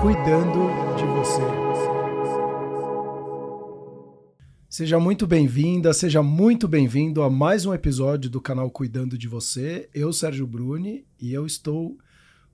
cuidando de você. Seja muito bem-vinda, seja muito bem-vindo a mais um episódio do canal Cuidando de Você. Eu, Sérgio Bruni, e eu estou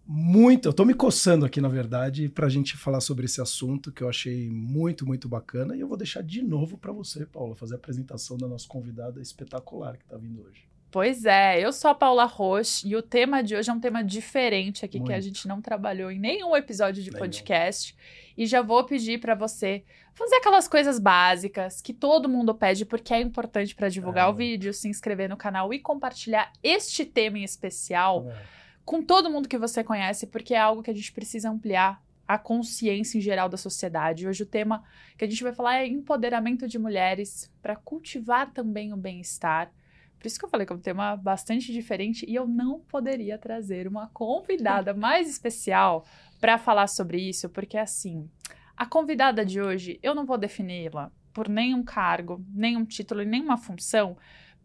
muito, eu estou me coçando aqui, na verdade, para a gente falar sobre esse assunto que eu achei muito, muito bacana. E eu vou deixar de novo para você, Paula, fazer a apresentação da nossa convidada espetacular que está vindo hoje. Pois é, eu sou a Paula Roche e o tema de hoje é um tema diferente aqui Muito. que a gente não trabalhou em nenhum episódio de podcast. E já vou pedir para você fazer aquelas coisas básicas que todo mundo pede porque é importante para divulgar é. o vídeo, se inscrever no canal e compartilhar este tema em especial é. com todo mundo que você conhece, porque é algo que a gente precisa ampliar a consciência em geral da sociedade. Hoje o tema que a gente vai falar é empoderamento de mulheres para cultivar também o bem-estar por isso que eu falei que é um tema bastante diferente e eu não poderia trazer uma convidada mais especial para falar sobre isso, porque assim, a convidada de hoje, eu não vou defini-la por nenhum cargo, nenhum título e nenhuma função,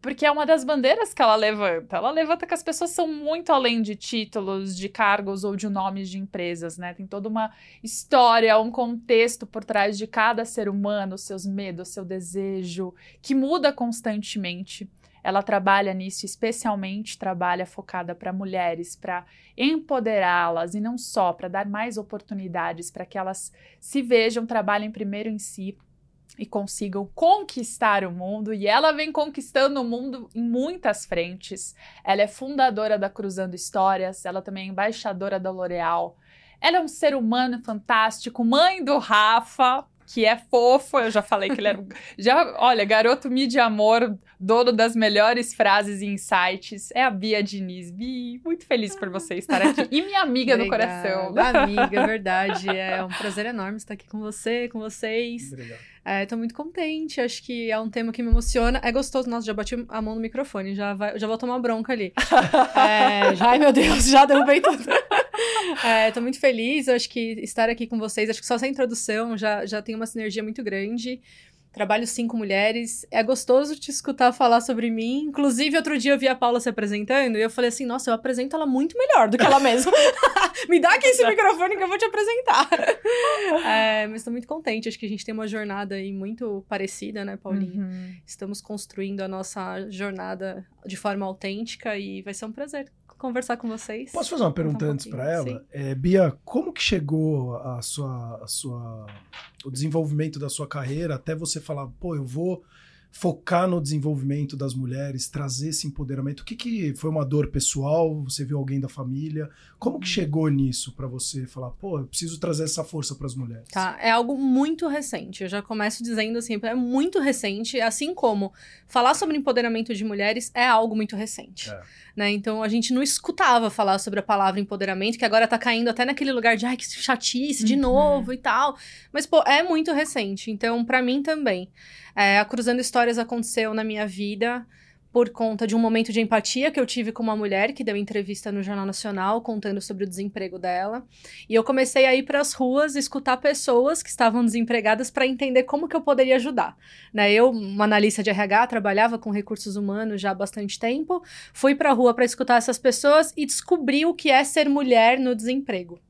porque é uma das bandeiras que ela levanta. Ela levanta que as pessoas são muito além de títulos, de cargos ou de nomes de empresas, né? Tem toda uma história, um contexto por trás de cada ser humano, seus medos, seu desejo, que muda constantemente. Ela trabalha nisso, especialmente trabalha focada para mulheres, para empoderá-las e não só para dar mais oportunidades para que elas se vejam, trabalhem primeiro em si e consigam conquistar o mundo. E ela vem conquistando o mundo em muitas frentes. Ela é fundadora da Cruzando Histórias, ela também é embaixadora da L'Oréal. Ela é um ser humano fantástico, mãe do Rafa, que é fofo. Eu já falei que ele era. já, olha, garoto mídia amor, dono das melhores frases e insights. É a Bia Diniz. Bi, muito feliz por você estar aqui. E minha amiga do coração. Amiga, é verdade. É um prazer enorme estar aqui com você, com vocês. Obrigado. É, tô muito contente, acho que é um tema que me emociona. É gostoso, nossa, já bati a mão no microfone, já, vai, já vou tomar bronca ali. é, já, ai meu Deus, já derrubei tudo. É, tô muito feliz, acho que estar aqui com vocês, acho que só essa introdução já, já tem uma sinergia muito grande. Trabalho cinco mulheres. É gostoso te escutar falar sobre mim. Inclusive, outro dia eu vi a Paula se apresentando e eu falei assim: nossa, eu apresento ela muito melhor do que ela mesma. Me dá aqui esse microfone que eu vou te apresentar. é, mas tô muito contente. Acho que a gente tem uma jornada aí muito parecida, né, Paulinha? Uhum. Estamos construindo a nossa jornada de forma autêntica e vai ser um prazer conversar com vocês. Posso fazer uma pergunta um antes para ela? É, Bia, como que chegou a sua, a sua, o desenvolvimento da sua carreira até você falar, pô, eu vou focar no desenvolvimento das mulheres, trazer esse empoderamento? O que, que foi uma dor pessoal? Você viu alguém da família? Como que chegou nisso para você falar, pô, eu preciso trazer essa força para as mulheres? Tá, é algo muito recente. Eu já começo dizendo assim, é muito recente, assim como falar sobre empoderamento de mulheres é algo muito recente. É. Né? Então a gente não escutava falar sobre a palavra empoderamento, que agora tá caindo até naquele lugar de ai, que chatice, de uhum. novo e tal. Mas, pô, é muito recente. Então, para mim também. É, a Cruzando Histórias aconteceu na minha vida por conta de um momento de empatia que eu tive com uma mulher que deu entrevista no Jornal Nacional contando sobre o desemprego dela. E eu comecei a ir para as ruas escutar pessoas que estavam desempregadas para entender como que eu poderia ajudar. Né? Eu, uma analista de RH, trabalhava com recursos humanos já há bastante tempo, fui para a rua para escutar essas pessoas e descobri o que é ser mulher no desemprego.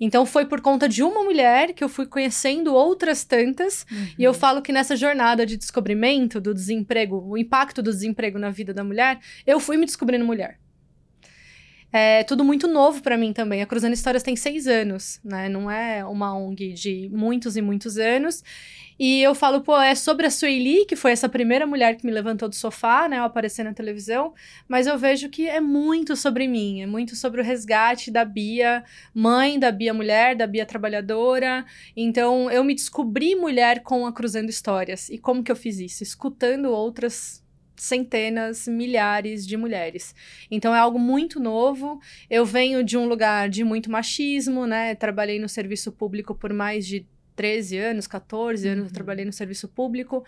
Então foi por conta de uma mulher que eu fui conhecendo outras tantas. Uhum. E eu falo que nessa jornada de descobrimento do desemprego, o impacto do desemprego na vida da mulher, eu fui me descobrindo mulher. É tudo muito novo para mim também. A Cruzando Histórias tem seis anos, né? Não é uma ONG de muitos e muitos anos. E eu falo, pô, é sobre a Sueli, que foi essa primeira mulher que me levantou do sofá, né, ao aparecer na televisão, mas eu vejo que é muito sobre mim, é muito sobre o resgate da Bia, mãe da Bia mulher, da Bia trabalhadora. Então, eu me descobri mulher com a Cruzando Histórias. E como que eu fiz isso? Escutando outras centenas, milhares de mulheres. Então é algo muito novo. Eu venho de um lugar de muito machismo, né? Trabalhei no serviço público por mais de 13 anos, 14 anos, uhum. eu trabalhei no serviço público,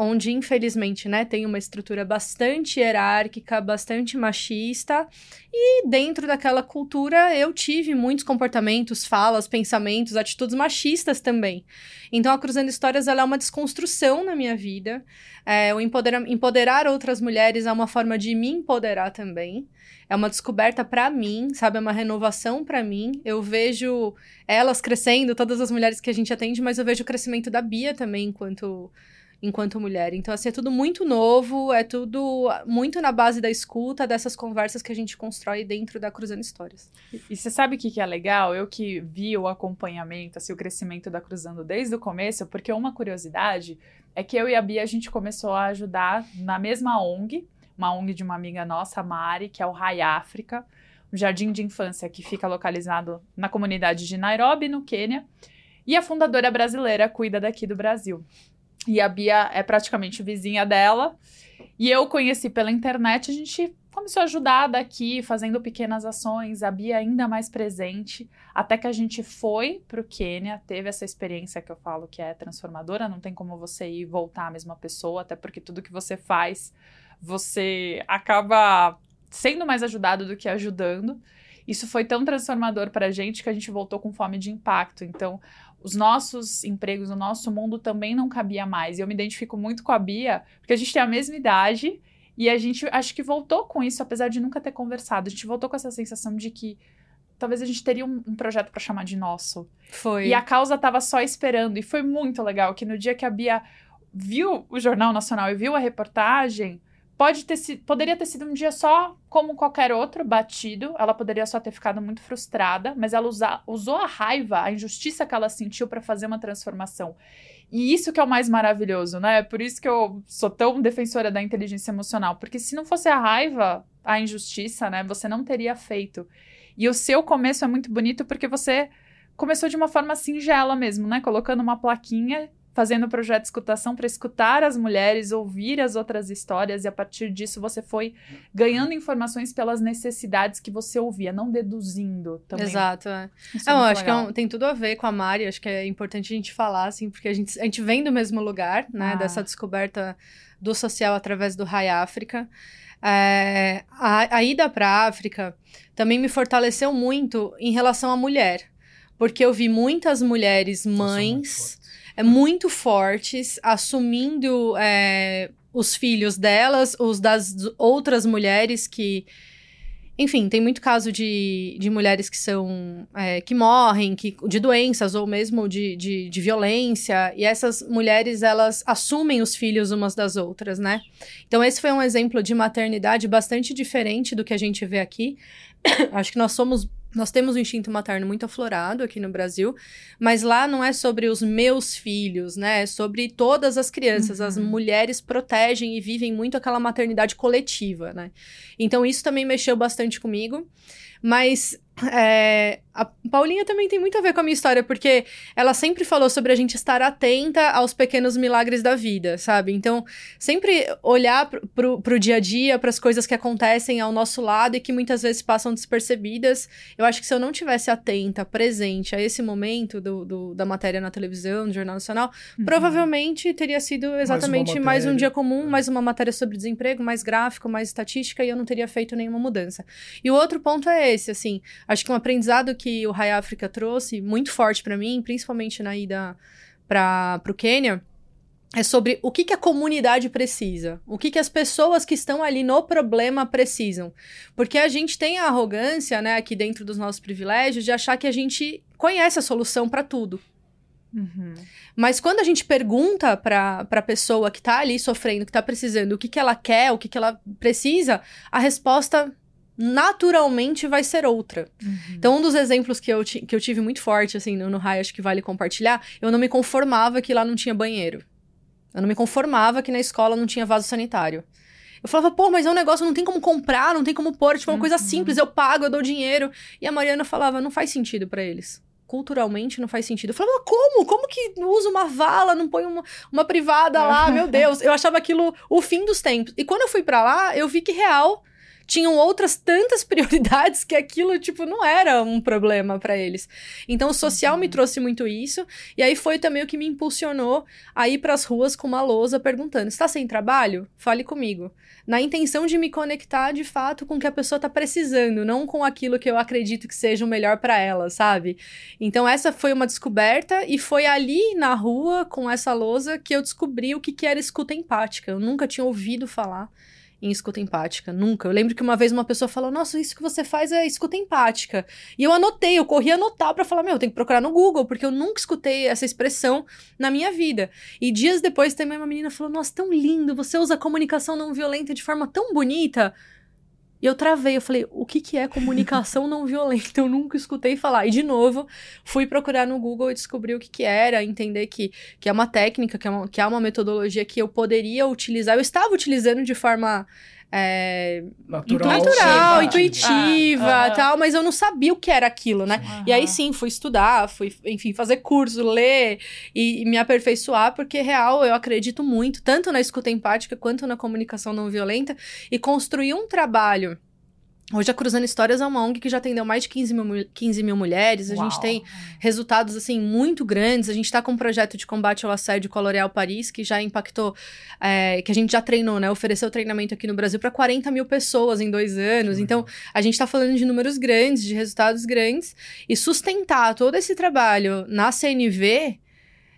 onde infelizmente, né, tem uma estrutura bastante hierárquica, bastante machista, e dentro daquela cultura eu tive muitos comportamentos, falas, pensamentos, atitudes machistas também. Então a Cruzando Histórias ela é uma desconstrução na minha vida. É, o empoderar, empoderar outras mulheres é uma forma de me empoderar também. É uma descoberta para mim, sabe? É uma renovação para mim. Eu vejo elas crescendo, todas as mulheres que a gente atende, mas eu vejo o crescimento da Bia também enquanto enquanto mulher. Então, assim, é tudo muito novo, é tudo muito na base da escuta, dessas conversas que a gente constrói dentro da Cruzando Histórias. E, você sabe o que, que é legal? Eu que vi o acompanhamento, assim, o crescimento da Cruzando desde o começo, porque uma curiosidade é que eu e a Bia, a gente começou a ajudar na mesma ONG, uma ONG de uma amiga nossa, Mari, que é o Rai África, um jardim de infância que fica localizado na comunidade de Nairobi, no Quênia. E a fundadora brasileira cuida daqui do Brasil. E a Bia é praticamente vizinha dela. E eu conheci pela internet, a gente começou a ajudar daqui, fazendo pequenas ações, a Bia ainda mais presente, até que a gente foi para o Quênia, teve essa experiência que eu falo que é transformadora, não tem como você ir e voltar a mesma pessoa, até porque tudo que você faz, você acaba sendo mais ajudado do que ajudando. Isso foi tão transformador para a gente que a gente voltou com fome de impacto. Então, os nossos empregos, o nosso mundo também não cabia mais. E eu me identifico muito com a Bia, porque a gente tem a mesma idade e a gente acho que voltou com isso, apesar de nunca ter conversado. A gente voltou com essa sensação de que talvez a gente teria um, um projeto para chamar de nosso. Foi. E a causa tava só esperando. E foi muito legal que no dia que a Bia viu o Jornal Nacional e viu a reportagem, pode ter sido, poderia ter sido um dia só como qualquer outro, batido. Ela poderia só ter ficado muito frustrada, mas ela usa, usou a raiva, a injustiça que ela sentiu para fazer uma transformação. E isso que é o mais maravilhoso, né? Por isso que eu sou tão defensora da inteligência emocional, porque se não fosse a raiva, a injustiça, né, você não teria feito. E o seu começo é muito bonito porque você começou de uma forma singela mesmo, né? Colocando uma plaquinha fazendo o projeto de escutação para escutar as mulheres, ouvir as outras histórias, e a partir disso você foi ganhando informações pelas necessidades que você ouvia, não deduzindo também. Exato. É. é eu acho legal. que é um, tem tudo a ver com a Mari, acho que é importante a gente falar, assim, porque a gente, a gente vem do mesmo lugar, né, ah. dessa descoberta do social através do Rai África. É, a, a ida para a África também me fortaleceu muito em relação à mulher, porque eu vi muitas mulheres mães muito fortes, assumindo é, os filhos delas, os das outras mulheres que. Enfim, tem muito caso de, de mulheres que são. É, que morrem, que, de doenças ou mesmo de, de, de, violência. E essas mulheres, elas assumem os filhos umas das outras, né? Então, esse foi um exemplo de maternidade bastante diferente do que a gente vê aqui. Acho que nós somos nós temos um instinto materno muito aflorado aqui no Brasil, mas lá não é sobre os meus filhos, né? É sobre todas as crianças. Uhum. As mulheres protegem e vivem muito aquela maternidade coletiva, né? Então isso também mexeu bastante comigo. Mas é, a Paulinha também tem muito a ver com a minha história, porque ela sempre falou sobre a gente estar atenta aos pequenos milagres da vida, sabe? Então, sempre olhar pro, pro, pro dia a dia, para as coisas que acontecem ao nosso lado e que muitas vezes passam despercebidas. Eu acho que se eu não tivesse atenta, presente a esse momento do, do da matéria na televisão, no Jornal Nacional, uhum. provavelmente teria sido exatamente mais, mais, um dia comum, mais uma matéria sobre desemprego, mais gráfico, mais estatística, e eu não teria feito nenhuma mudança. E o outro ponto é esse, assim, Acho que um aprendizado que o Rai África trouxe muito forte para mim, principalmente na ida para o Quênia, é sobre o que, que a comunidade precisa, o que, que as pessoas que estão ali no problema precisam. Porque a gente tem a arrogância, né, aqui dentro dos nossos privilégios, de achar que a gente conhece a solução para tudo. Uhum. Mas quando a gente pergunta para a pessoa que está ali sofrendo, que está precisando, o que, que ela quer, o que, que ela precisa, a resposta naturalmente vai ser outra. Uhum. Então, um dos exemplos que eu, que eu tive muito forte, assim, no, no acho que vale compartilhar, eu não me conformava que lá não tinha banheiro. Eu não me conformava que na escola não tinha vaso sanitário. Eu falava, pô, mas é um negócio, não tem como comprar, não tem como pôr, tipo, é uma uhum. coisa simples, eu pago, eu dou dinheiro. E a Mariana falava, não faz sentido para eles. Culturalmente não faz sentido. Eu falava, como? Como que usa uma vala, não põe uma, uma privada lá? Meu Deus. Eu achava aquilo o fim dos tempos. E quando eu fui para lá, eu vi que real tinham outras tantas prioridades que aquilo, tipo, não era um problema para eles. Então, o social uhum. me trouxe muito isso. E aí foi também o que me impulsionou a ir pras ruas com uma lousa perguntando: está sem trabalho? Fale comigo. Na intenção de me conectar de fato com o que a pessoa tá precisando, não com aquilo que eu acredito que seja o melhor para ela, sabe? Então, essa foi uma descoberta e foi ali na rua, com essa lousa, que eu descobri o que, que era escuta empática. Eu nunca tinha ouvido falar em escuta empática, nunca. Eu lembro que uma vez uma pessoa falou: Nossa, isso que você faz é escuta empática. E eu anotei, eu corri anotar para falar: Meu, eu tenho que procurar no Google, porque eu nunca escutei essa expressão na minha vida. E dias depois também uma menina falou: Nossa, tão lindo, você usa comunicação não violenta de forma tão bonita. E eu travei, eu falei, o que, que é comunicação não violenta? Eu nunca escutei falar. E de novo, fui procurar no Google e descobri o que, que era, entender que, que é uma técnica, que é uma, que é uma metodologia que eu poderia utilizar. Eu estava utilizando de forma é, natural, natural intuitiva, ah, tal, mas eu não sabia o que era aquilo, né? E aí sim, fui estudar, fui, enfim, fazer curso, ler e, e, me aperfeiçoar, porque real eu acredito muito, tanto na escuta empática quanto na comunicação não violenta, e construir um trabalho Hoje a Cruzando Histórias é uma ONG que já atendeu mais de 15 mil, 15 mil mulheres. A Uau. gente tem resultados, assim, muito grandes. A gente está com um projeto de combate ao assédio com a L'Oréal Paris, que já impactou, é, que a gente já treinou, né? Ofereceu treinamento aqui no Brasil para 40 mil pessoas em dois anos. Sim. Então, a gente está falando de números grandes, de resultados grandes. E sustentar todo esse trabalho na CNV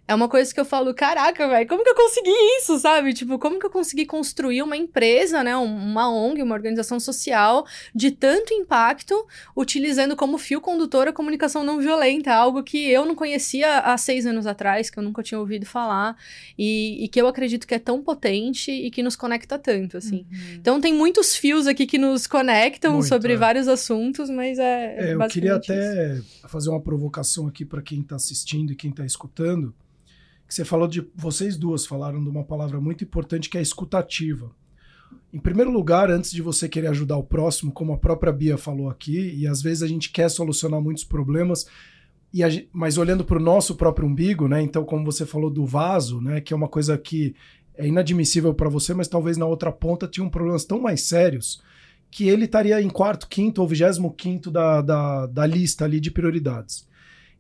é uma coisa que eu falo, caraca, velho, como que eu consegui isso, sabe? Tipo, como que eu consegui construir uma empresa, né? Uma ONG, uma organização social de tanto impacto, utilizando como fio condutor a comunicação não violenta, algo que eu não conhecia há seis anos atrás, que eu nunca tinha ouvido falar, e, e que eu acredito que é tão potente e que nos conecta tanto, assim. Uhum. Então tem muitos fios aqui que nos conectam Muito, sobre é. vários assuntos, mas é. é eu queria até isso. fazer uma provocação aqui para quem está assistindo e quem está escutando que você falou de. Vocês duas falaram de uma palavra muito importante que é escutativa. Em primeiro lugar, antes de você querer ajudar o próximo, como a própria Bia falou aqui, e às vezes a gente quer solucionar muitos problemas, e a, mas olhando para o nosso próprio umbigo, né? Então, como você falou do vaso, né? Que é uma coisa que é inadmissível para você, mas talvez na outra ponta tinham problemas tão mais sérios que ele estaria em quarto, quinto ou vigésimo quinto da, da, da lista ali de prioridades.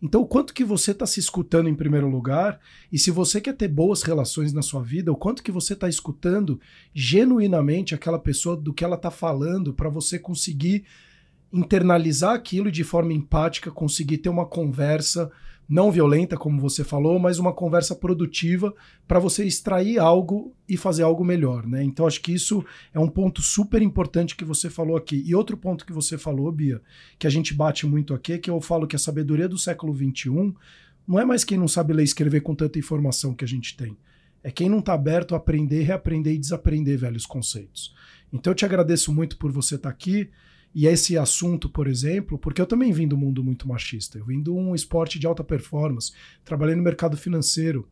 Então, o quanto que você está se escutando em primeiro lugar, e se você quer ter boas relações na sua vida, o quanto que você está escutando genuinamente aquela pessoa do que ela está falando, para você conseguir internalizar aquilo e de forma empática conseguir ter uma conversa não violenta, como você falou, mas uma conversa produtiva para você extrair algo e fazer algo melhor, né? Então acho que isso é um ponto super importante que você falou aqui. E outro ponto que você falou, Bia, que a gente bate muito aqui, é que eu falo que a sabedoria do século XXI não é mais quem não sabe ler e escrever com tanta informação que a gente tem. É quem não está aberto a aprender, reaprender e desaprender velhos conceitos. Então eu te agradeço muito por você estar tá aqui. E esse assunto, por exemplo, porque eu também vim do mundo muito machista. Eu vim de um esporte de alta performance, trabalhei no mercado financeiro.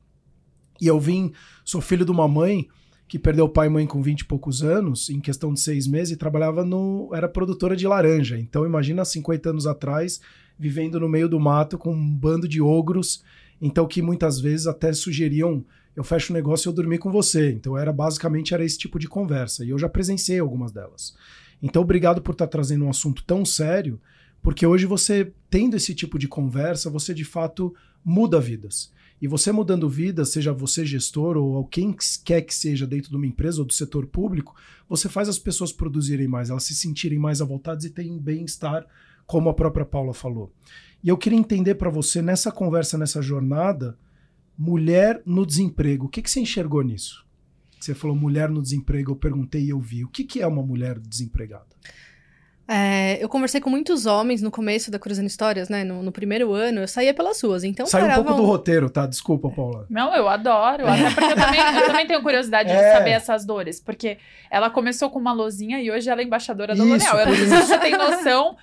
E eu vim, sou filho de uma mãe que perdeu pai e mãe com 20 e poucos anos, em questão de seis meses, e trabalhava no. era produtora de laranja. Então imagina 50 anos atrás, vivendo no meio do mato com um bando de ogros, então que muitas vezes até sugeriam eu fecho o negócio e eu dormir com você. Então era basicamente era esse tipo de conversa. E eu já presenciei algumas delas. Então, obrigado por estar tá trazendo um assunto tão sério, porque hoje você, tendo esse tipo de conversa, você de fato muda vidas. E você mudando vidas, seja você gestor ou quem quer que seja dentro de uma empresa ou do setor público, você faz as pessoas produzirem mais, elas se sentirem mais à vontade e terem bem-estar, como a própria Paula falou. E eu queria entender para você, nessa conversa, nessa jornada, mulher no desemprego, o que, que você enxergou nisso? Você falou mulher no desemprego, eu perguntei e eu vi. O que, que é uma mulher desempregada? É, eu conversei com muitos homens no começo da Cruzando Histórias, né? No, no primeiro ano, eu saía pelas ruas, então... Sai um pouco do roteiro, tá? Desculpa, Paula. Não, eu adoro. Até porque eu também, eu também tenho curiosidade é. de saber essas dores. Porque ela começou com uma lozinha e hoje ela é embaixadora da L'Oréal. Eu não sei se você tem noção.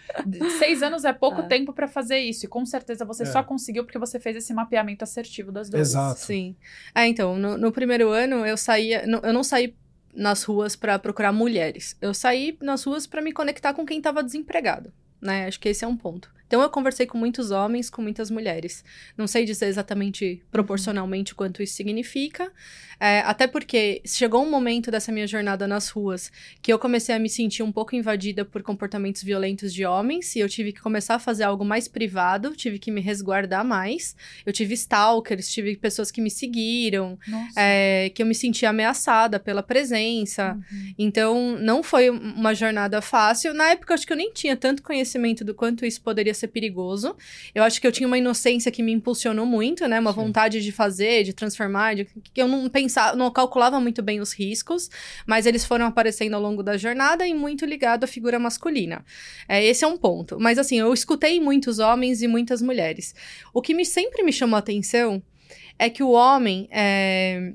Seis anos é pouco é. tempo para fazer isso. E com certeza você é. só conseguiu porque você fez esse mapeamento assertivo das dores. Exato. Sim. É, então, no, no primeiro ano eu saía... eu não saí nas ruas para procurar mulheres. Eu saí nas ruas para me conectar com quem estava desempregado, né? Acho que esse é um ponto. Então eu conversei com muitos homens, com muitas mulheres. Não sei dizer exatamente proporcionalmente o quanto isso significa, é, até porque chegou um momento dessa minha jornada nas ruas que eu comecei a me sentir um pouco invadida por comportamentos violentos de homens e eu tive que começar a fazer algo mais privado, tive que me resguardar mais. Eu tive stalkers, tive pessoas que me seguiram, é, que eu me senti ameaçada pela presença. Uhum. Então não foi uma jornada fácil. Na época, acho que eu nem tinha tanto conhecimento do quanto isso poderia ser perigoso. Eu acho que eu tinha uma inocência que me impulsionou muito, né? Uma Sim. vontade de fazer, de transformar, de, que eu não pensava, não calculava muito bem os riscos, mas eles foram aparecendo ao longo da jornada e muito ligado à figura masculina. É, esse é um ponto. Mas assim, eu escutei muitos homens e muitas mulheres. O que me, sempre me chamou a atenção é que o homem é,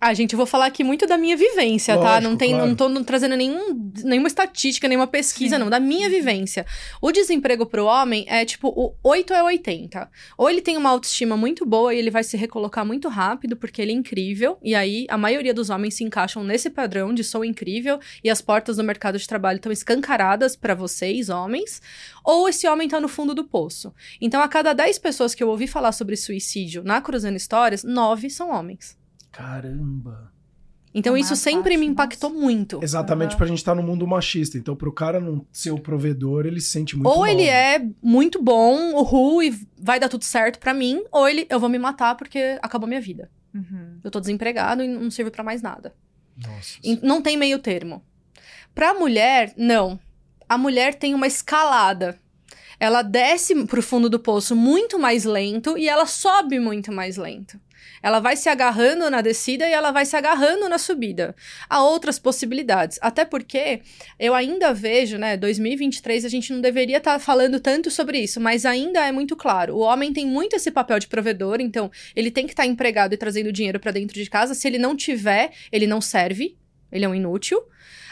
ah, gente, eu vou falar aqui muito da minha vivência, Lógico, tá? Não, tem, claro. não tô trazendo nenhum, nenhuma estatística, nenhuma pesquisa, Sim. não. Da minha vivência. O desemprego pro homem é tipo o 8 é 80. Ou ele tem uma autoestima muito boa e ele vai se recolocar muito rápido porque ele é incrível. E aí a maioria dos homens se encaixam nesse padrão de sou incrível e as portas do mercado de trabalho estão escancaradas para vocês, homens. Ou esse homem tá no fundo do poço. Então, a cada 10 pessoas que eu ouvi falar sobre suicídio na Cruzando Histórias, 9 são homens. Caramba. Então, isso sempre me impactou nossa. muito. Exatamente uhum. pra gente estar tá no mundo machista. Então, pro cara não ser o provedor, ele se sente muito Ou mal. ele é muito bom, o Ru, e vai dar tudo certo para mim, ou ele, eu vou me matar porque acabou minha vida. Uhum. Eu tô desempregado e não serve para mais nada. Nossa. E não tem meio termo. Pra mulher, não. A mulher tem uma escalada. Ela desce pro fundo do poço muito mais lento e ela sobe muito mais lento. Ela vai se agarrando na descida e ela vai se agarrando na subida. Há outras possibilidades. Até porque eu ainda vejo, né, 2023 a gente não deveria estar tá falando tanto sobre isso, mas ainda é muito claro. O homem tem muito esse papel de provedor, então ele tem que estar tá empregado e trazendo dinheiro para dentro de casa. Se ele não tiver, ele não serve, ele é um inútil.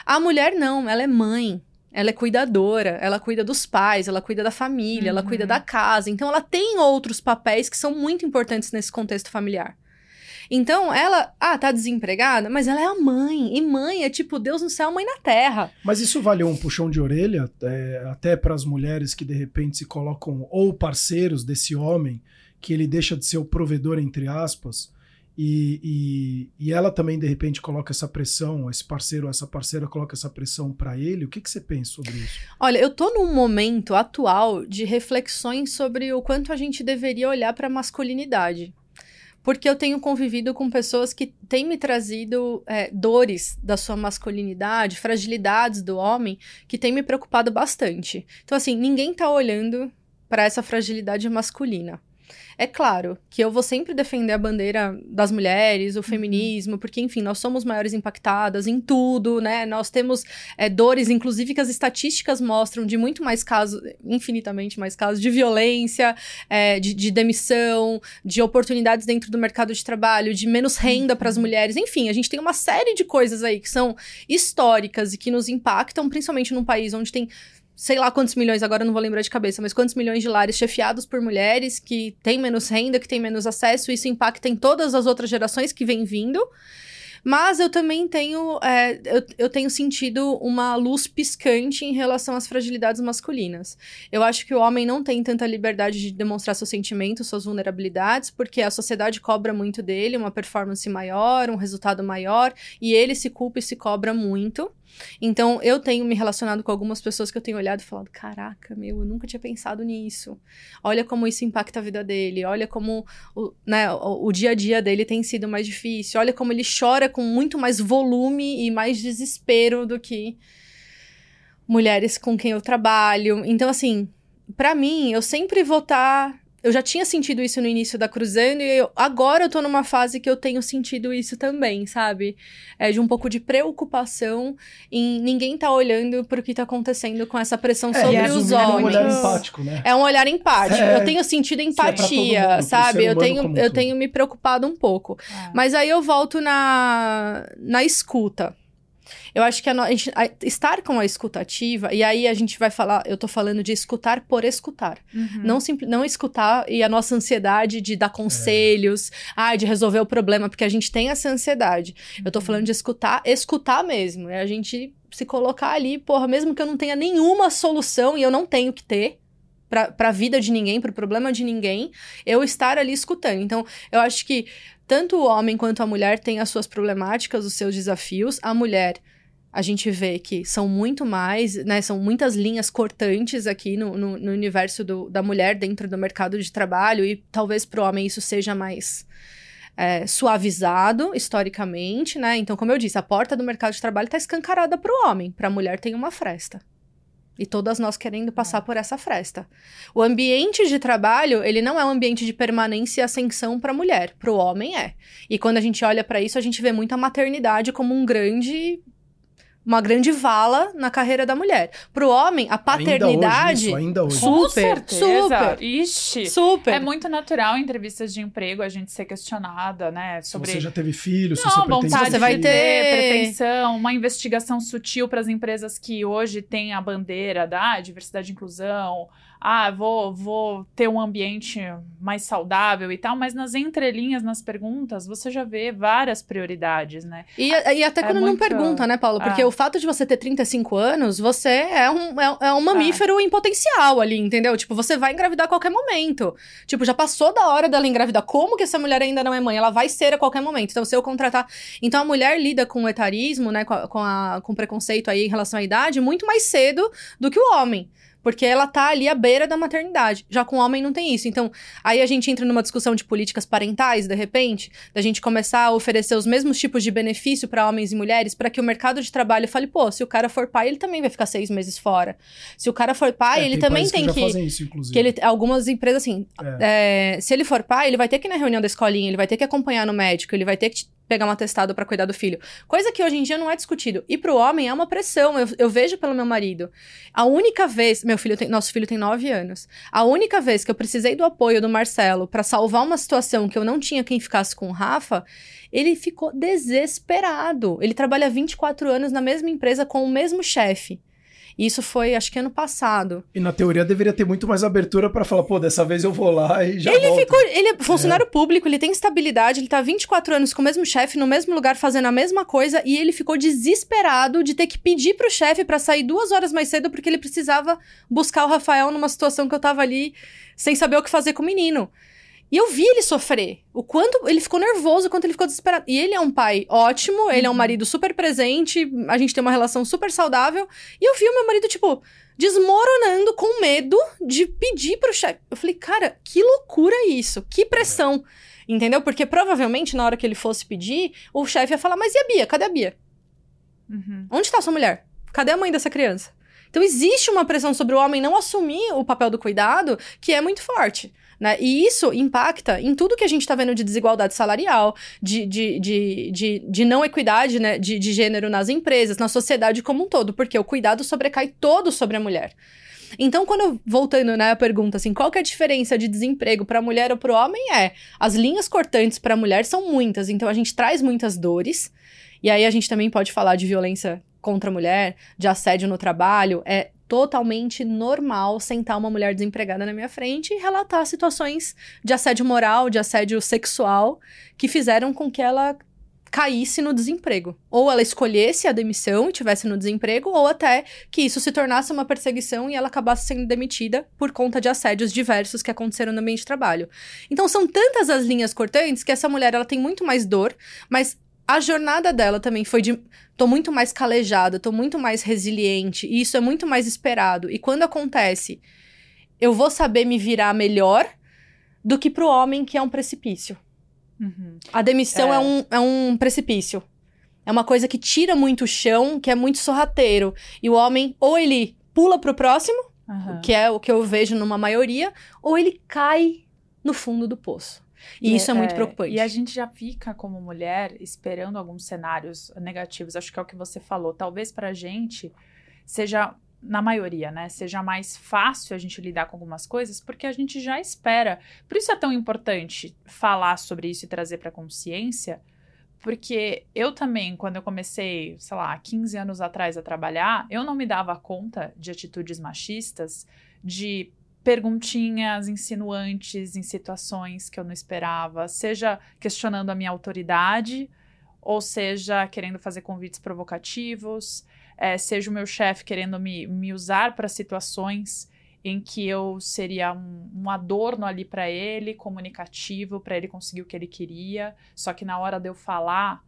A mulher não, ela é mãe. Ela é cuidadora, ela cuida dos pais, ela cuida da família, uhum. ela cuida da casa. Então, ela tem outros papéis que são muito importantes nesse contexto familiar. Então, ela, ah, tá desempregada, mas ela é a mãe. E mãe é tipo Deus no céu, mãe na terra. Mas isso valeu um puxão de orelha, é, até para as mulheres que de repente se colocam ou parceiros desse homem, que ele deixa de ser o provedor, entre aspas, e, e, e, ela também, de repente, coloca essa pressão, esse parceiro ou essa parceira coloca essa pressão para ele. O que, que você pensa sobre isso? Olha, eu tô num momento atual de reflexões sobre o quanto a gente deveria olhar para a masculinidade. Porque eu tenho convivido com pessoas que têm me trazido é, dores da sua masculinidade, fragilidades do homem, que têm me preocupado bastante. Então, assim, ninguém tá olhando para essa fragilidade masculina. É claro que eu vou sempre defender a bandeira das mulheres, o uhum. feminismo, porque, enfim, nós somos maiores impactadas em tudo, né? Nós temos é, dores, inclusive, que as estatísticas mostram de muito mais casos, infinitamente mais casos, de violência, é, de, de, demissão, de oportunidades dentro do mercado de trabalho, de menos renda para as uhum. mulheres. Enfim, a gente tem uma série de coisas aí que são históricas e que nos impactam, principalmente num país onde tem sei lá quantos milhões, agora não vou lembrar de cabeça, mas quantos milhões de lares chefiados por mulheres que têm menos renda, que têm menos acesso, isso impacta em todas as outras gerações que vêm vindo. Mas eu também tenho, é, eu, eu tenho sentido uma luz piscante em relação às fragilidades masculinas. Eu acho que o homem não tem tanta liberdade de demonstrar seus sentimentos, suas vulnerabilidades, porque a sociedade cobra muito dele, uma performance maior, um resultado maior, e ele se culpa e se cobra muito. Então, eu tenho me relacionado com algumas pessoas que eu tenho olhado e falado: caraca, meu, eu nunca tinha pensado nisso. Olha como isso impacta a vida dele, olha como o, né, o, o dia a dia dele tem sido mais difícil, olha como ele chora com muito mais volume e mais desespero do que mulheres com quem eu trabalho. Então, assim, para mim, eu sempre vou estar tá eu já tinha sentido isso no início da Cruzando e eu, agora eu tô numa fase que eu tenho sentido isso também, sabe? É de um pouco de preocupação em ninguém tá olhando pro que tá acontecendo com essa pressão é, sobre os homens. É um olhar empático, né? É um olhar empático. É, eu tenho sentido é empatia, é mundo, sabe? Eu tenho, eu tenho me preocupado um pouco. É. Mas aí eu volto na, na escuta. Eu acho que a, a, a, estar com a escutativa, e aí a gente vai falar, eu tô falando de escutar por escutar. Uhum. Não, não escutar e a nossa ansiedade de dar conselhos, é. ah, de resolver o problema, porque a gente tem essa ansiedade. Uhum. Eu tô uhum. falando de escutar, escutar mesmo. É a gente se colocar ali, porra, mesmo que eu não tenha nenhuma solução, e eu não tenho que ter, para a vida de ninguém, para o problema de ninguém, eu estar ali escutando. Então, eu acho que tanto o homem quanto a mulher têm as suas problemáticas, os seus desafios. A mulher, a gente vê que são muito mais, né? São muitas linhas cortantes aqui no, no, no universo do, da mulher dentro do mercado de trabalho, e talvez para o homem isso seja mais. É, suavizado historicamente, né? Então, como eu disse, a porta do mercado de trabalho está escancarada para o homem, para a mulher tem uma fresta. E todas nós querendo passar por essa fresta. O ambiente de trabalho, ele não é um ambiente de permanência e ascensão para a mulher, para o homem é. E quando a gente olha para isso, a gente vê muito a maternidade como um grande uma grande vala na carreira da mulher. Pro homem, a paternidade. Ainda hoje, isso, ainda hoje. Super, Com certeza. super. Ixi. Super. É muito natural em entrevistas de emprego a gente ser questionada, né? Sobre. Se você já teve filho, se Não, você pretende vontade Você vai de ter- pretensão, uma investigação sutil para as empresas que hoje têm a bandeira da diversidade e inclusão. Ah, vou, vou ter um ambiente mais saudável e tal, mas nas entrelinhas, nas perguntas, você já vê várias prioridades, né? E, e até É quando não muito- pergunta, né, Paulo? Porque Ah. o fato de você ter 35 anos, você é um, é, é um mamífero em potencial ali, entendeu? Tipo, você vai engravidar a qualquer momento. Tipo, já passou da hora dela engravidar. Como que essa mulher ainda não é mãe? Ela vai ser a qualquer momento. Então, se eu contratar. Então, a mulher lida com o etarismo, né, com, a- com, a, com preconceito aí em relação à idade, muito mais cedo do que o homem. Porque ela tá ali à beira da maternidade. Já com o homem não tem isso. Então, aí a gente entra numa discussão de políticas parentais, de repente, da gente começar a oferecer os mesmos tipos de benefício para homens e mulheres, para que o mercado de trabalho fale, pô, se o cara for pai, ele também vai ficar seis meses fora. Se o cara for pai, É, ele tem também tem que. que. fazem isso, inclusive. que ele, algumas empresas, assim, É. é, se ele for pai, ele vai ter que ir na reunião da escolinha, ele vai ter que acompanhar no médico, ele vai ter que pegar um atestado pra cuidar do filho. Coisa que hoje em dia não é discutido. E pro homem é uma pressão. Eu, eu vejo pelo meu marido. A única vez. Meu filho tem. Nosso filho tem nove anos. A única vez que eu precisei do apoio do Marcelo pra salvar uma situação que eu não tinha quem ficasse com o Rafa, ele ficou desesperado. Ele trabalha 24 anos na mesma empresa com o mesmo chefe. Isso foi, acho que ano passado. E na teoria deveria ter muito mais abertura pra falar, pô, dessa vez eu vou lá e já Ele volto. ficou. Ele é funcionário público, ele tem estabilidade, ele tá 24 anos com o mesmo chefe, no mesmo lugar, fazendo a mesma coisa, e ele ficou desesperado de ter que pedir pro chefe pra sair duas horas mais cedo, porque ele precisava buscar o Rafael numa situação que eu tava ali sem saber o que fazer com o menino. E eu vi ele sofrer. O quanto ele ficou nervoso, o quanto ele ficou desesperado. E ele é um pai ótimo, ele é um Uhum. marido super presente, a gente tem uma relação super saudável. E eu vi o meu marido, tipo, desmoronando com medo de pedir pro chefe. Eu falei, cara, que loucura isso, que pressão. Entendeu? Porque provavelmente na hora que ele fosse pedir, o chefe ia falar: Mas e a Bia? Cadê a Bia? Uhum. Onde tá sua mulher? Cadê a mãe dessa criança? Então existe uma pressão sobre o homem não assumir o papel do cuidado que é muito forte. Né? E isso impacta em tudo que a gente está vendo de desigualdade salarial, de, de, de, de, de não equidade né? de, de gênero nas empresas, na sociedade como um todo, porque o cuidado sobrecai todo sobre a mulher. Então, quando eu, voltando né, pergunta assim, qual que é a diferença de desemprego para a mulher ou para o homem? É, as linhas cortantes para a mulher são muitas, então a gente traz muitas dores, e aí a gente também pode falar de violência contra a mulher, de assédio no trabalho, é totalmente normal sentar uma mulher desempregada na minha frente e relatar situações de assédio moral, de assédio sexual que fizeram com que ela caísse no desemprego. Ou ela escolhesse a demissão e tivesse no desemprego, ou até que isso se tornasse uma perseguição e ela acabasse sendo demitida por conta de assédios diversos que aconteceram no ambiente de trabalho. Então são tantas as linhas cortantes que essa mulher ela tem muito mais dor, mas a jornada dela também foi de tô muito mais calejada, tô muito mais resiliente, e isso é muito mais esperado. E quando acontece, eu vou saber me virar melhor do que pro homem que é um precipício. Uhum. A demissão é. É. um, é um precipício. É uma coisa que tira muito o chão, que é muito sorrateiro. E o homem, ou ele pula pro próximo, Aham. que é o que eu vejo numa maioria, ou ele cai no fundo do poço. E, isso é, muito preocupante. E a gente já fica, como mulher, esperando alguns cenários negativos. Acho que é o que você falou. Talvez pra gente seja, na maioria, né? Seja mais fácil a gente lidar com algumas coisas, porque a gente já espera. Por isso é tão importante falar sobre isso e trazer pra consciência. Porque eu também, quando eu comecei, sei lá, 15 anos atrás a trabalhar, eu não me dava conta de atitudes machistas, de perguntinhas insinuantes em situações que eu não esperava, seja questionando a minha autoridade, ou seja querendo fazer convites provocativos, é, seja o meu chefe querendo me, me usar para situações em que eu seria um, um adorno ali para ele, comunicativo, para ele conseguir o que ele queria. Só que na hora de eu falar,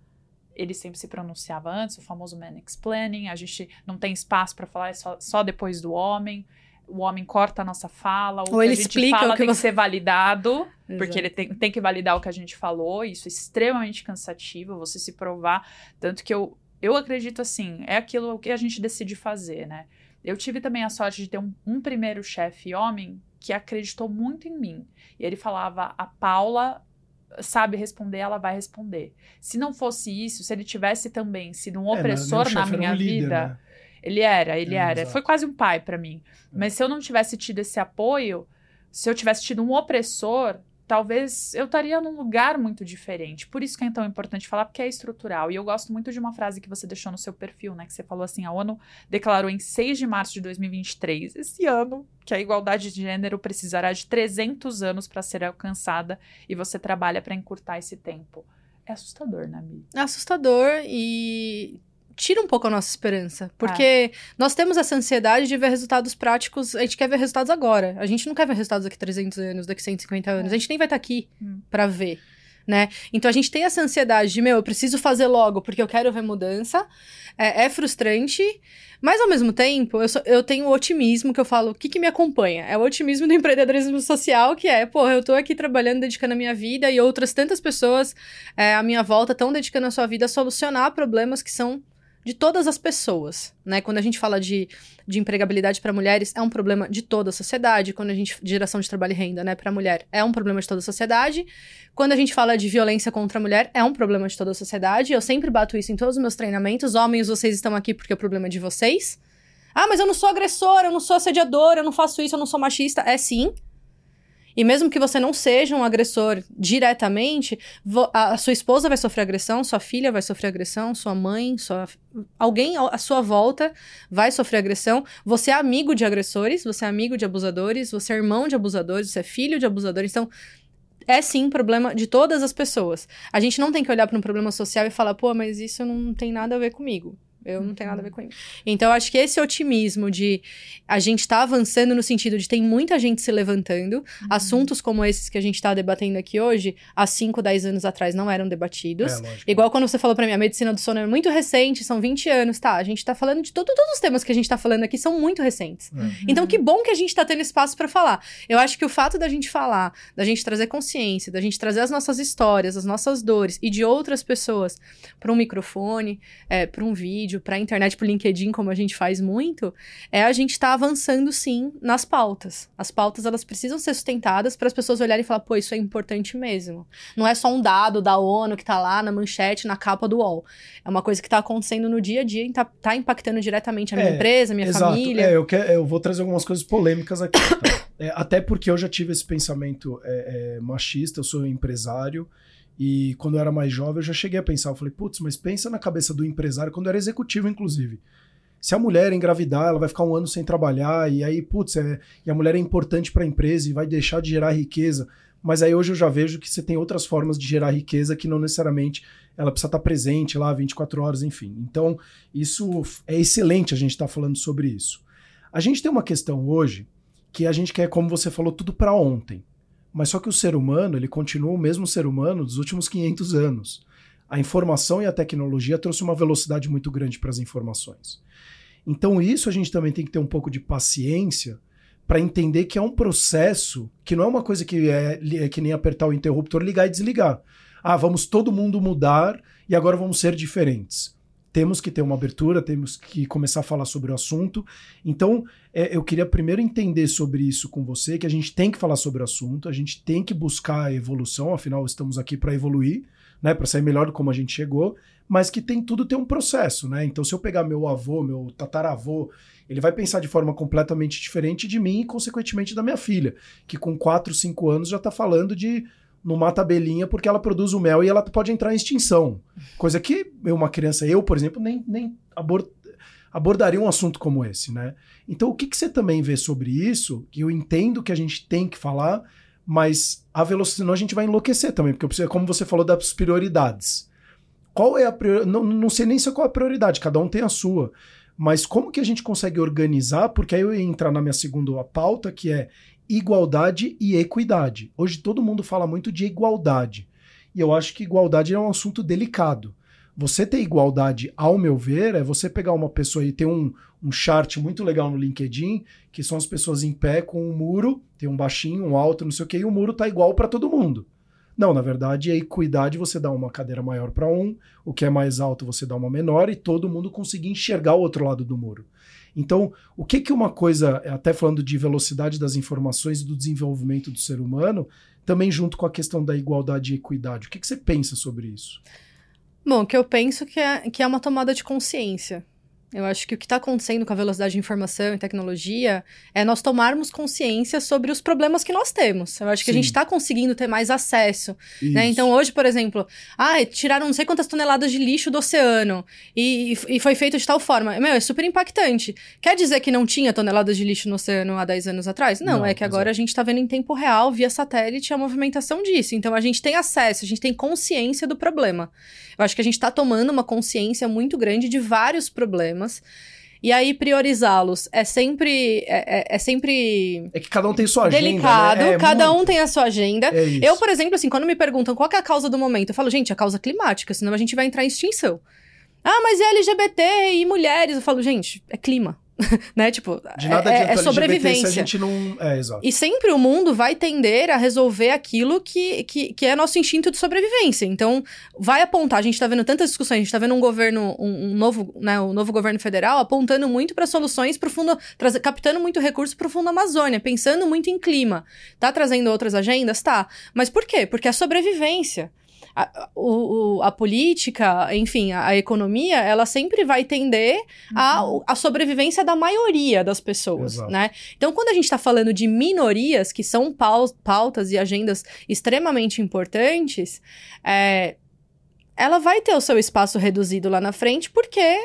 ele sempre se pronunciava antes, o famoso man explaining. A gente não tem espaço para falar, é só, só depois do homem. O homem corta a nossa fala, o Ou que ele a gente explica fala o que tem que você- ser validado, Exato. porque ele tem, tem que validar o que a gente falou. Isso é extremamente cansativo, você se provar. Tanto que eu, eu acredito assim, é aquilo que a gente decide fazer, né? Eu tive também a sorte de ter um, um primeiro chefe homem que acreditou muito em mim. E ele falava: a Paula sabe responder, ela vai responder. Se não fosse isso, se ele tivesse também sido um É, opressor meu na minha um líder, vida, né? Ele era, ele É, era. exato. Foi quase um pai pra mim. Mas se eu não tivesse tido esse apoio, se eu tivesse tido um opressor, talvez eu estaria num lugar muito diferente. Por isso que é tão importante falar, porque é estrutural. E eu gosto muito de uma frase que você deixou no seu perfil, né? Que você falou assim: a ONU declarou em 6 de março de 2023, esse ano, que a igualdade de gênero precisará de 300 anos para ser alcançada e você trabalha para encurtar esse tempo. É assustador, né, Mi? É assustador e tira um pouco a nossa esperança. Porque nós temos essa ansiedade de ver resultados práticos, a gente quer ver resultados agora. A gente não quer ver resultados daqui 300 anos, daqui 150 anos. É. A gente nem vai estar aqui Hum. pra ver. Né? Então a gente tem essa ansiedade de, meu, eu preciso fazer logo porque eu quero ver mudança. É, é frustrante, mas ao mesmo tempo eu, sou- eu tenho o otimismo que eu falo, o que, que me acompanha? É o otimismo do empreendedorismo social, que é, pô, eu tô aqui trabalhando, dedicando a minha vida e outras tantas pessoas é, à minha volta estão dedicando a sua vida a solucionar problemas que são de todas as pessoas, né? Quando a gente fala de, de empregabilidade para mulheres, é um problema de toda a sociedade. Quando a gente de geração de trabalho e renda, né, para mulher, é um problema de toda a sociedade. Quando a gente fala de violência contra a mulher, é um problema de toda a sociedade. Eu sempre bato isso em todos os meus treinamentos. Homens, vocês estão aqui porque é o problema é de vocês. Ah, mas eu não sou agressora, eu não sou assediadora, eu não faço isso, eu não sou machista. É sim. E mesmo que você não seja um agressor diretamente, a, sua esposa vai sofrer agressão, sua filha vai sofrer agressão, sua mãe, sua, alguém à sua volta vai sofrer agressão. Você é amigo de agressores, você é amigo de abusadores, você é irmão de abusadores, você é filho de abusadores. Então, é sim problema de todas as pessoas. A gente não tem que olhar para um problema social e falar, pô, mas isso não tem nada a ver comigo. Eu não tenho nada a ver com isso. Então, eu acho que esse otimismo de a gente tá avançando no sentido de tem muita gente se levantando. Assuntos como esses que a gente tá debatendo aqui hoje, há 5, 10 anos atrás, não eram debatidos. É. Igual quando você falou pra mim, a medicina do sono é muito recente, são 20 anos, tá? A gente tá falando de todo, todos os temas que a gente tá falando aqui são muito recentes. É. Então, que bom que a gente tá tendo espaço pra falar. Eu acho que o fato da gente falar, da gente trazer consciência, da gente trazer as nossas histórias, as nossas dores e de outras pessoas pra um microfone, é, para um vídeo, pra internet, pro LinkedIn, como a gente faz muito, é a gente tá avançando sim nas pautas. As pautas, elas precisam ser sustentadas para as pessoas olharem e falar, pô, isso é importante mesmo. Não é só um dado da ONU que tá lá na manchete, na capa do UOL. É uma coisa que tá acontecendo no dia a dia e tá, tá impactando diretamente a minha É, empresa, a minha Exato. família. É, eu, quero, eu vou trazer algumas coisas polêmicas aqui. tá? É, até porque eu já tive esse pensamento é, é, machista, eu sou empresário. E quando eu era mais jovem, eu já cheguei a pensar. Eu falei, putz, mas pensa na cabeça do empresário, quando eu era executivo, inclusive. Se a mulher engravidar, ela vai ficar um ano sem trabalhar, e aí, putz, é, e a mulher é importante para a empresa e vai deixar de gerar riqueza. Mas aí hoje eu já vejo que você tem outras formas de gerar riqueza que não necessariamente ela precisa estar presente lá 24 horas, enfim. Então, isso é excelente a gente estar falando sobre isso. A gente tem uma questão hoje que a gente quer, como você falou, tudo para ontem. Mas só que o ser humano, ele continua o mesmo ser humano dos últimos 500 anos. A informação e a tecnologia trouxe uma velocidade muito grande para as informações. Então, isso a gente também tem que ter um pouco de paciência para entender que é um processo que não é uma coisa que é, é que nem apertar o interruptor, ligar e desligar. Ah, vamos todo mundo mudar e agora vamos ser diferentes. Temos que ter uma abertura, temos que começar a falar sobre o assunto. Então, é, eu queria primeiro entender sobre isso com você, que a gente tem que falar sobre o assunto, a gente tem que buscar a evolução, afinal estamos aqui para evoluir, né, para sair melhor do como a gente chegou, mas que tem tudo tem um processo, né? Então, se eu pegar meu avô, meu tataravô, ele vai pensar de forma completamente diferente de mim e, consequentemente, da minha filha, que com 4, 5 anos já está falando de não mata porque ela produz o mel e ela pode entrar em extinção. Coisa que uma criança, eu, por exemplo, nem, nem abor abordaria um assunto como esse, né? Então, o que, que você também vê sobre isso? Que eu entendo que a gente tem que falar, mas a velocidade, senão a gente vai enlouquecer também, porque eu preciso, como você falou das prioridades. Qual é a prioridade? Não, não sei nem se é qual a prioridade, cada um tem a sua. mas como que a gente consegue organizar? Porque aí eu ia entrar na minha segunda pauta, que é igualdade e equidade. Hoje todo mundo fala muito de igualdade. E eu acho que igualdade é um assunto delicado. Você ter igualdade, ao meu ver, é você pegar uma pessoa e ter um, um chart muito legal no LinkedIn, que são as pessoas em pé com um muro, tem um baixinho, um alto, não sei o que, e o muro tá igual para todo mundo. Não, na verdade, a equidade você dá uma cadeira maior para um, o que é mais alto você dá uma menor e todo mundo conseguir enxergar o outro lado do muro. Então, o que que uma coisa, até falando de velocidade das informações e do desenvolvimento do ser humano, também junto com a questão da igualdade e equidade, o que, que você pensa sobre isso? Bom, que eu penso que é, que é uma tomada de consciência. Eu acho que o que está acontecendo com a velocidade de informação e tecnologia é nós tomarmos consciência sobre os problemas que nós temos. Eu acho que Sim. a gente está conseguindo ter mais acesso. Né? Então, hoje, por exemplo, ah, tiraram não sei quantas toneladas de lixo do oceano e, e, foi feito de tal forma. Meu, é super impactante. Quer dizer que não tinha toneladas de lixo no oceano há 10 anos atrás? Não, não é que agora a gente está vendo em tempo real, via satélite, a movimentação disso. Então, a gente tem acesso, a gente tem consciência do problema. Eu acho que a gente está tomando uma consciência muito grande de vários problemas. E aí, priorizá-los é sempre. É, é, é, sempre. É que cada um tem sua agenda. Delicado, né? é cada muito... um tem a sua agenda. É eu, por exemplo, assim, quando me perguntam qual é a causa do momento, eu falo, gente, a causa climática, senão a gente vai entrar em extinção. Ah, mas é LGBT e mulheres. Eu falo, gente, é clima. né? Tipo, de nada é, é sobrevivência. a gente não. É, exato. E sempre o mundo vai tender a resolver aquilo que, que, que é nosso instinto de sobrevivência. Então, vai apontar. A gente tá vendo tantas discussões, a gente tá vendo um governo, um, um novo, né, um novo governo federal apontando muito para soluções pro fundo, captando muito recurso pro fundo Amazônia, pensando muito em clima. Tá trazendo outras agendas? Tá. Mas por quê? Porque é sobrevivência a, o, a política, enfim, a, a, economia, ela sempre vai tender uhum. a, a sobrevivência da maioria das pessoas, Exato. né? Então, quando a gente está falando de minorias, que são pautas e agendas extremamente importantes, é, ela vai ter o seu espaço reduzido lá na frente, porque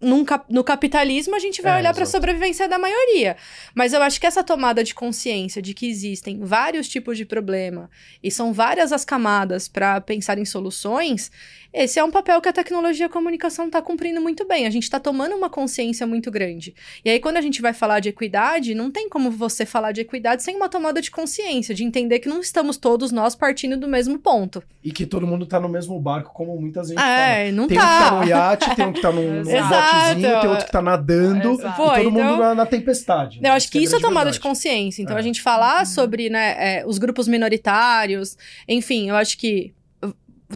num, no capitalismo, a gente vai é, olhar para a sobrevivência da maioria. Mas eu acho que essa tomada de consciência de que existem vários tipos de problema e são várias as camadas para pensar em soluções, esse é um papel que a tecnologia e a comunicação está cumprindo muito bem. A gente está tomando uma consciência muito grande. E aí, quando a gente vai falar de equidade, não tem como você falar de equidade sem uma tomada de consciência, de entender que não estamos todos nós partindo do mesmo ponto. E que todo mundo está no mesmo barco, como muitas vezes. É, tá, não tem tá. um que tá no iate, tem um que tá num, num botezinho, tem outro que tá nadando, Exato. e todo mundo então, na, na, tempestade. Né? Eu acho que isso é tomada verdade. de consciência. Então, é. a gente falar sobre né, é, os grupos minoritários, enfim, eu acho que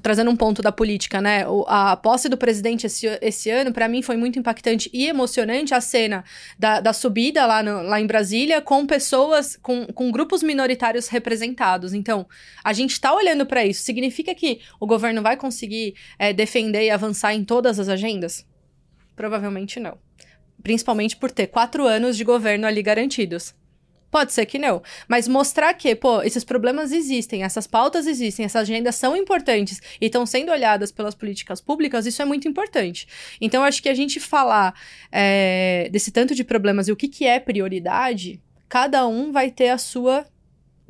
trazendo um ponto da política, né? O, a posse do presidente esse, esse ano, para mim, foi muito impactante e emocionante a cena da, da subida lá, no, lá em Brasília com pessoas, com, com grupos minoritários representados. Então, a gente tá olhando para isso. Significa que o governo vai conseguir é, defender e avançar em todas as agendas? Provavelmente não. Principalmente por ter quatro anos de governo ali garantidos. Pode ser que não. Mas mostrar que, pô, esses problemas existem, essas pautas existem, essas agendas são importantes e estão sendo olhadas pelas políticas públicas, isso é muito importante. Então, acho que a gente falar é, desse tanto de problemas e o que, que é prioridade, cada um vai ter a sua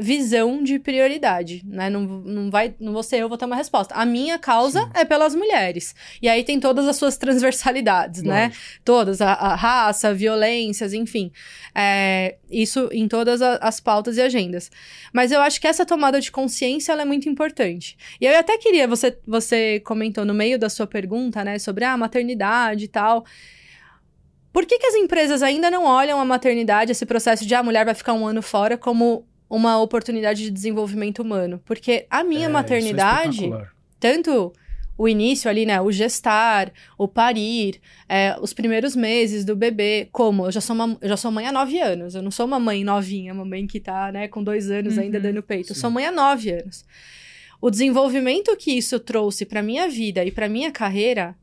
visão de prioridade, né? Não, não vai, não vou ser eu vou ter uma resposta. A minha causa Sim. é pelas mulheres. E aí tem todas as suas transversalidades, né? Né? Todas, a, a, raça, violências, enfim. É, isso em todas a, as pautas e agendas. Mas eu acho que essa tomada de consciência é muito importante. E eu até queria, você, você comentou no meio da sua pergunta, né, sobre a maternidade e tal. Por que, que as empresas ainda não olham a maternidade, esse processo de ah, a mulher vai ficar um ano fora, como uma oportunidade de desenvolvimento humano. Porque a minha é, é maternidade, é tanto o início ali, né? O gestar, o parir, é, os primeiros meses do bebê. Como? Eu já sou, uma, eu já sou mãe há nove anos. Eu não sou uma mãe novinha, uma mãe que tá, né, com dois anos uhum, ainda dando peito. Sim. Eu sou mãe há nove anos. O desenvolvimento que isso trouxe para minha vida e para minha carreira,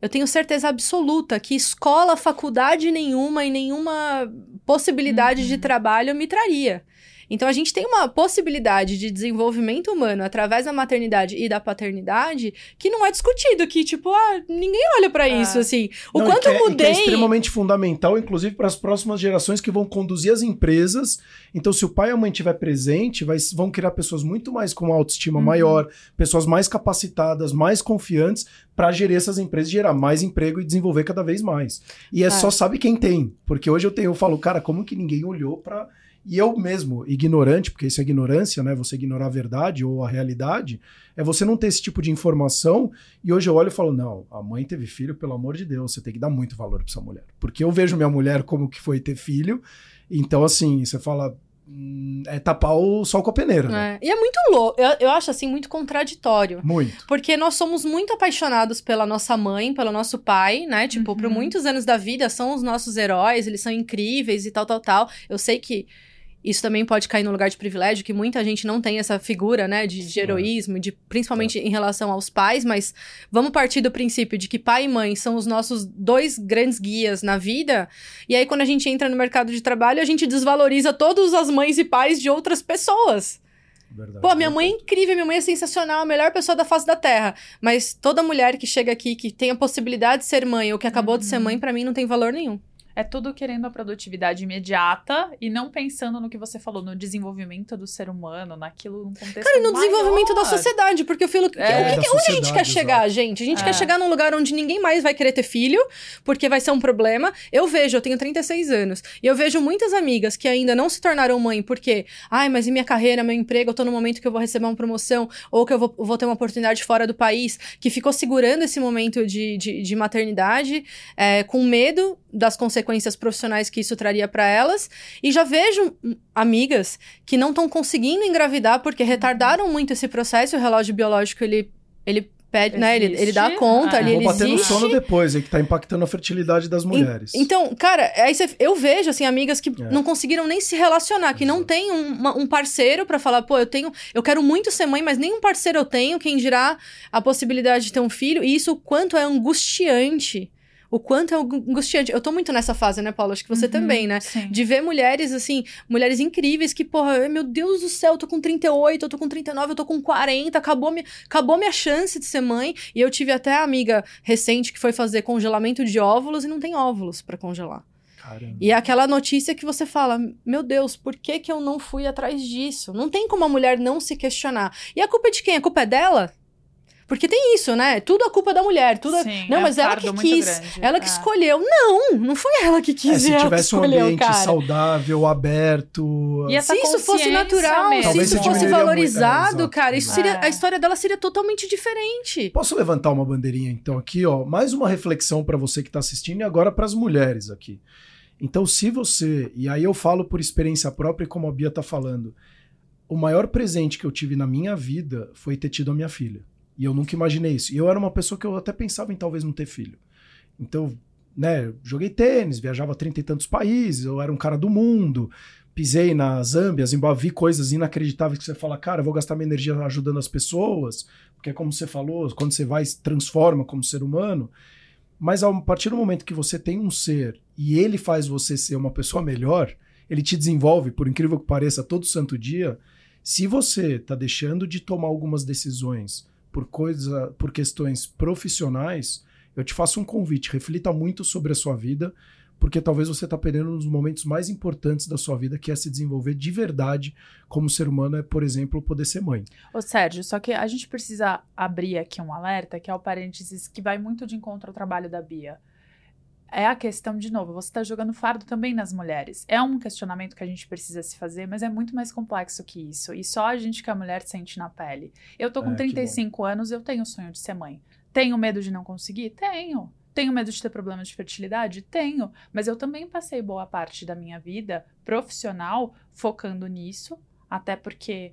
eu tenho certeza absoluta que escola, faculdade nenhuma e nenhuma possibilidade uhum. de trabalho me traria. Então a gente tem uma possibilidade de desenvolvimento humano através da maternidade e da paternidade que não é discutido, que tipo, ah, ninguém olha para é. isso assim. O não, quanto que eu mudei. É, que é extremamente fundamental, inclusive para as próximas gerações que vão conduzir as empresas. Então, se o pai e a mãe estiver presente, vai, vão criar pessoas muito mais com uma autoestima uhum. maior, pessoas mais capacitadas, mais confiantes para gerir essas empresas, gerar mais emprego e desenvolver cada vez mais. E é, é. só sabe quem tem, porque hoje eu tenho, eu falo, cara, como que ninguém olhou para e eu mesmo, ignorante, porque isso é ignorância, né? Você ignorar a verdade ou a realidade, é você não ter esse tipo de informação. E hoje eu olho e falo: não, a mãe teve filho, pelo amor de Deus, você tem que dar muito valor para essa mulher. Porque eu vejo minha mulher como que foi ter filho. Então, assim, você fala, hum, é tapar o sol com a peneira. Né? É. E é muito louco, eu, eu acho assim muito contraditório. Muito. Porque nós somos muito apaixonados pela nossa mãe, pelo nosso pai, né? Tipo, uhum. por muitos anos da vida são os nossos heróis, eles são incríveis e tal, tal, tal. Eu sei que isso também pode cair no lugar de privilégio, que muita gente não tem essa figura, né, de, de heroísmo, de, principalmente é. em relação aos pais, mas vamos partir do princípio de que pai e mãe são os nossos dois grandes guias na vida, e aí quando a gente entra no mercado de trabalho, a gente desvaloriza todas as mães e pais de outras pessoas. Verdade. Pô, minha mãe é incrível, minha mãe é sensacional, a melhor pessoa da face da terra. Mas toda mulher que chega aqui, que tem a possibilidade de ser mãe ou que acabou uhum. de ser uhum. mãe, para mim não tem valor nenhum é tudo querendo a produtividade imediata e não pensando no que você falou, no desenvolvimento do ser humano, naquilo num contexto Cara, e no maior. desenvolvimento da sociedade, porque eu falo, é, que, onde a gente quer chegar, gente? A gente é. quer chegar num lugar onde ninguém mais vai querer ter filho, porque vai ser um problema. Eu vejo, eu tenho 36 anos, e eu vejo muitas amigas que ainda não se tornaram mãe, porque, ai, mas e minha carreira, meu emprego, eu tô no momento que eu vou receber uma promoção, ou que eu vou, vou ter uma oportunidade fora do país, que ficou segurando esse momento de, de, de maternidade, é, com medo das consequências profissionais que isso traria para elas. E já vejo amigas que não estão conseguindo engravidar porque retardaram muito esse processo. O relógio biológico ele, ele pede, né? Ele, ele dá conta, ah, ali, ele bater existe. no sono depois, é que tá impactando a fertilidade das mulheres. então, cara, aí cê, eu vejo, assim, amigas que é. não conseguiram nem se relacionar, que Exato. não tem um, um parceiro para falar, pô, eu tenho, eu quero muito ser mãe, mas nenhum parceiro eu tenho, quem dirá a possibilidade de ter um filho, e isso o quanto é angustiante o quanto é angustiante. Eu tô muito nessa fase, né, Paula? Acho que você uhum, também, né? Sim. De ver mulheres, assim, mulheres incríveis que, porra, meu Deus do céu, eu tô com 38, eu tô com 39, eu tô com 40, acabou, minha, acabou minha chance de ser mãe. E eu tive até amiga recente que foi fazer congelamento de óvulos e não tem óvulos para congelar. Caramba. E é aquela notícia que você fala, meu Deus, por que que eu não fui atrás disso? Não tem como a mulher não se questionar. E a culpa é de quem? A culpa é dela? Porque tem isso, né? Tudo a culpa da mulher. Tudo Sim, Não, é mas ela que quis. Ela que é. escolheu. Não, não foi ela que quis. É, se tivesse um ambiente cara. saudável, aberto. E se isso fosse natural, mesmo. se isso fosse valorizado, muito. cara, isso seria, a história dela seria totalmente diferente. Posso levantar uma bandeirinha, então, aqui, ó? Mais uma reflexão para você que tá assistindo e agora para as mulheres aqui. Então, se você. E aí eu falo por experiência própria, como a Bia tá falando. O maior presente que eu tive na minha vida foi ter tido a minha filha. E eu nunca imaginei isso. E eu era uma pessoa que eu até pensava em talvez não ter filho. Então, né, joguei tênis, viajava a trinta e tantos países, eu era um cara do mundo, pisei na Zâmbia, Zimbábue, vi coisas inacreditáveis que você fala, cara, eu vou gastar minha energia ajudando as pessoas, porque é como você falou, quando você vai, transforma como ser humano. Mas a partir do momento que você tem um ser e ele faz você ser uma pessoa melhor, ele te desenvolve, por incrível que pareça, todo santo dia. Se você está deixando de tomar algumas decisões por coisa, por questões profissionais, eu te faço um convite, reflita muito sobre a sua vida, porque talvez você está perdendo um dos momentos mais importantes da sua vida, que é se desenvolver de verdade como ser humano, é, por exemplo, poder ser mãe. Ô Sérgio, só que a gente precisa abrir aqui um alerta, que é o parênteses que vai muito de encontro ao trabalho da Bia é a questão, de novo, você está jogando fardo também nas mulheres. É um questionamento que a gente precisa se fazer, mas é muito mais complexo que isso. E só a gente que a mulher sente na pele. Eu tô com é, 35 anos, eu tenho o sonho de ser mãe. Tenho medo de não conseguir? Tenho. Tenho medo de ter problemas de fertilidade? Tenho. Mas eu também passei boa parte da minha vida profissional focando nisso, até porque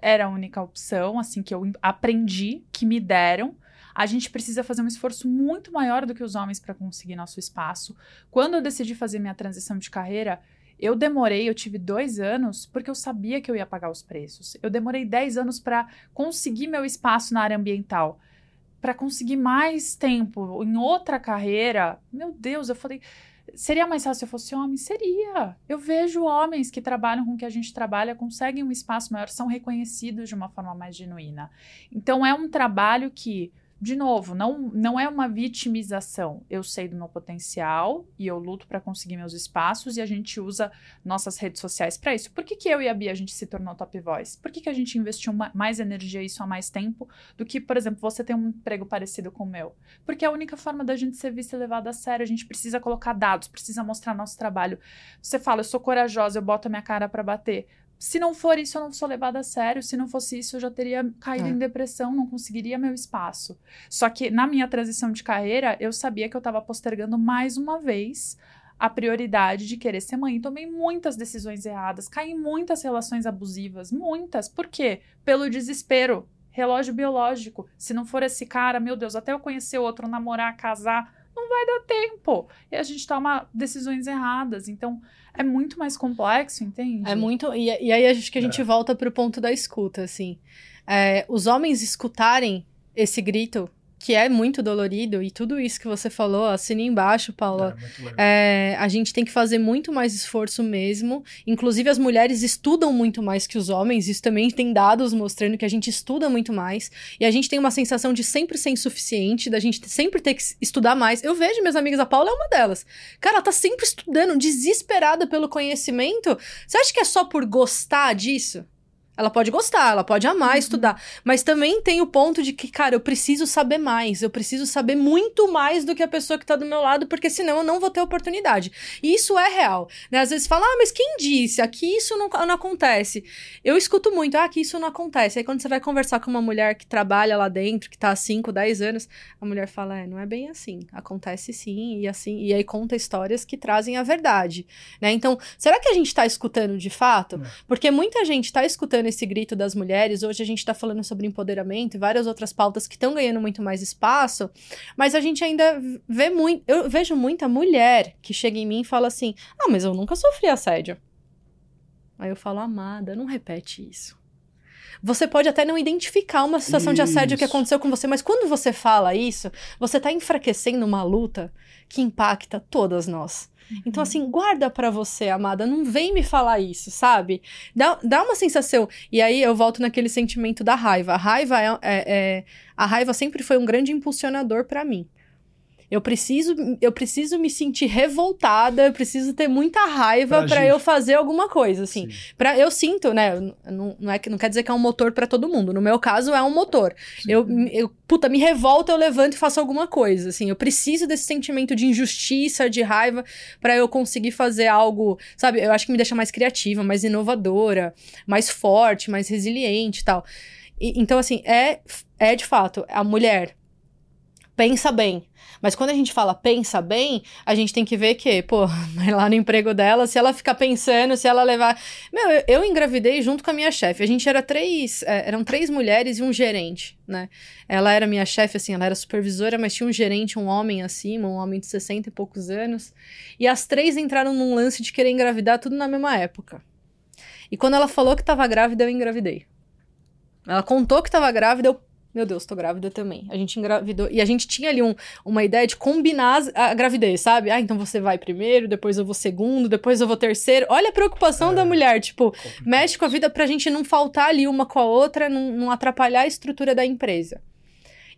era a única opção, assim, que eu aprendi, que me deram a gente precisa fazer um esforço muito maior do que os homens para conseguir nosso espaço. Quando eu decidi fazer minha transição de carreira, eu demorei, eu tive dois anos, porque eu sabia que eu ia pagar os preços. Eu demorei dez anos para conseguir meu espaço na área ambiental. Para conseguir mais tempo em outra carreira, meu Deus, eu falei. Seria mais fácil se eu fosse homem? Seria. Eu vejo homens que trabalham com o que a gente trabalha, conseguem um espaço maior, são reconhecidos de uma forma mais genuína. Então é um trabalho que de novo, não, não é uma vitimização. Eu sei do meu potencial e eu luto para conseguir meus espaços e a gente usa nossas redes sociais para isso. Por que, que eu e a Bia a gente se tornou top voice? Por que, que a gente investiu mais energia isso há mais tempo do que, por exemplo, você ter um emprego parecido com o meu? Porque é a única forma da gente ser vista e levada a sério. A gente precisa colocar dados, precisa mostrar nosso trabalho. Você fala, eu sou corajosa, eu boto a minha cara para bater se não for isso, eu não sou levada a sério. Se não fosse isso, eu já teria caído é. em depressão, não conseguiria meu espaço. Só que na minha transição de carreira, eu sabia que eu estava postergando mais uma vez a prioridade de querer ser mãe. Tomei muitas decisões erradas, caí em muitas relações abusivas, muitas. Por quê? Pelo desespero. Relógio biológico. Se não for esse cara, meu Deus, até eu conhecer outro, namorar, casar, não vai dar tempo. E a gente toma decisões erradas. Então, é muito mais complexo, entende? É muito. E, e aí acho que a gente é. volta pro ponto da escuta, assim. É, os homens escutarem esse grito que é muito dolorido, e tudo isso que você falou, assine embaixo, Paula. É, é, a gente tem que fazer muito mais esforço mesmo. Inclusive, as mulheres estudam muito mais que os homens, isso também tem dados mostrando que a gente estuda muito mais. E a gente tem uma sensação de sempre ser insuficiente, da gente sempre ter que estudar mais. Eu vejo minhas amigas, a Paula é uma delas. Cara, ela tá sempre estudando, desesperada pelo conhecimento. Você acha que é só por gostar disso? Ela pode gostar, ela pode amar uhum. estudar, mas também tem o ponto de que, cara, eu preciso saber mais, eu preciso saber muito mais do que a pessoa que tá do meu lado, porque senão eu não vou ter oportunidade. E isso é real, né? Às vezes fala, ah, mas quem disse? Aqui isso não, não acontece. Eu escuto muito, ah, aqui isso não acontece. Aí quando você vai conversar com uma mulher que trabalha lá dentro, que tá há 5, 10 anos, a mulher fala, é, não é bem assim, acontece sim, e assim, e aí conta histórias que trazem a verdade, né? Então, será que a gente tá escutando de fato? Porque muita gente tá escutando esse grito das mulheres. Hoje a gente está falando sobre empoderamento e várias outras pautas que estão ganhando muito mais espaço, mas a gente ainda vê muito. Eu vejo muita mulher que chega em mim e fala assim: Ah, mas eu nunca sofri assédio. Aí eu falo, amada, não repete isso. Você pode até não identificar uma situação isso. de assédio que aconteceu com você, mas quando você fala isso, você está enfraquecendo uma luta que impacta todas nós. Então, uhum. assim, guarda para você, amada. Não vem me falar isso, sabe? Dá, dá uma sensação. E aí eu volto naquele sentimento da raiva. A raiva é, é, é a raiva sempre foi um grande impulsionador para mim. Eu preciso, eu preciso me sentir revoltada, eu preciso ter muita raiva para eu fazer alguma coisa, assim. Para eu sinto, né, não, não é que não quer dizer que é um motor para todo mundo. No meu caso é um motor. Eu, eu puta, me revolta, eu levanto e faço alguma coisa, assim. Eu preciso desse sentimento de injustiça, de raiva para eu conseguir fazer algo, sabe? Eu acho que me deixa mais criativa, mais inovadora, mais forte, mais resiliente, e tal. E, então assim, é é de fato a mulher pensa bem. Mas quando a gente fala pensa bem, a gente tem que ver que, pô, lá no emprego dela, se ela ficar pensando, se ela levar. Meu, eu, engravidei junto com a minha chefe. A gente era três. É, eram três mulheres e um gerente, né? Ela era minha chefe, assim, ela era supervisora, mas tinha um gerente, um homem acima, um homem de 60 e poucos anos. E as três entraram num lance de querer engravidar tudo na mesma época. E quando ela falou que tava grávida, eu engravidei. Ela contou que tava grávida, eu meu Deus, tô grávida também. A gente engravidou. E a gente tinha ali um, uma ideia de combinar a gravidez, sabe? Ah, então você vai primeiro, depois eu vou segundo, depois eu vou terceiro. Olha a preocupação é, da mulher, tipo, complicado. mexe com a vida pra gente não faltar ali uma com a outra, não, não atrapalhar a estrutura da empresa.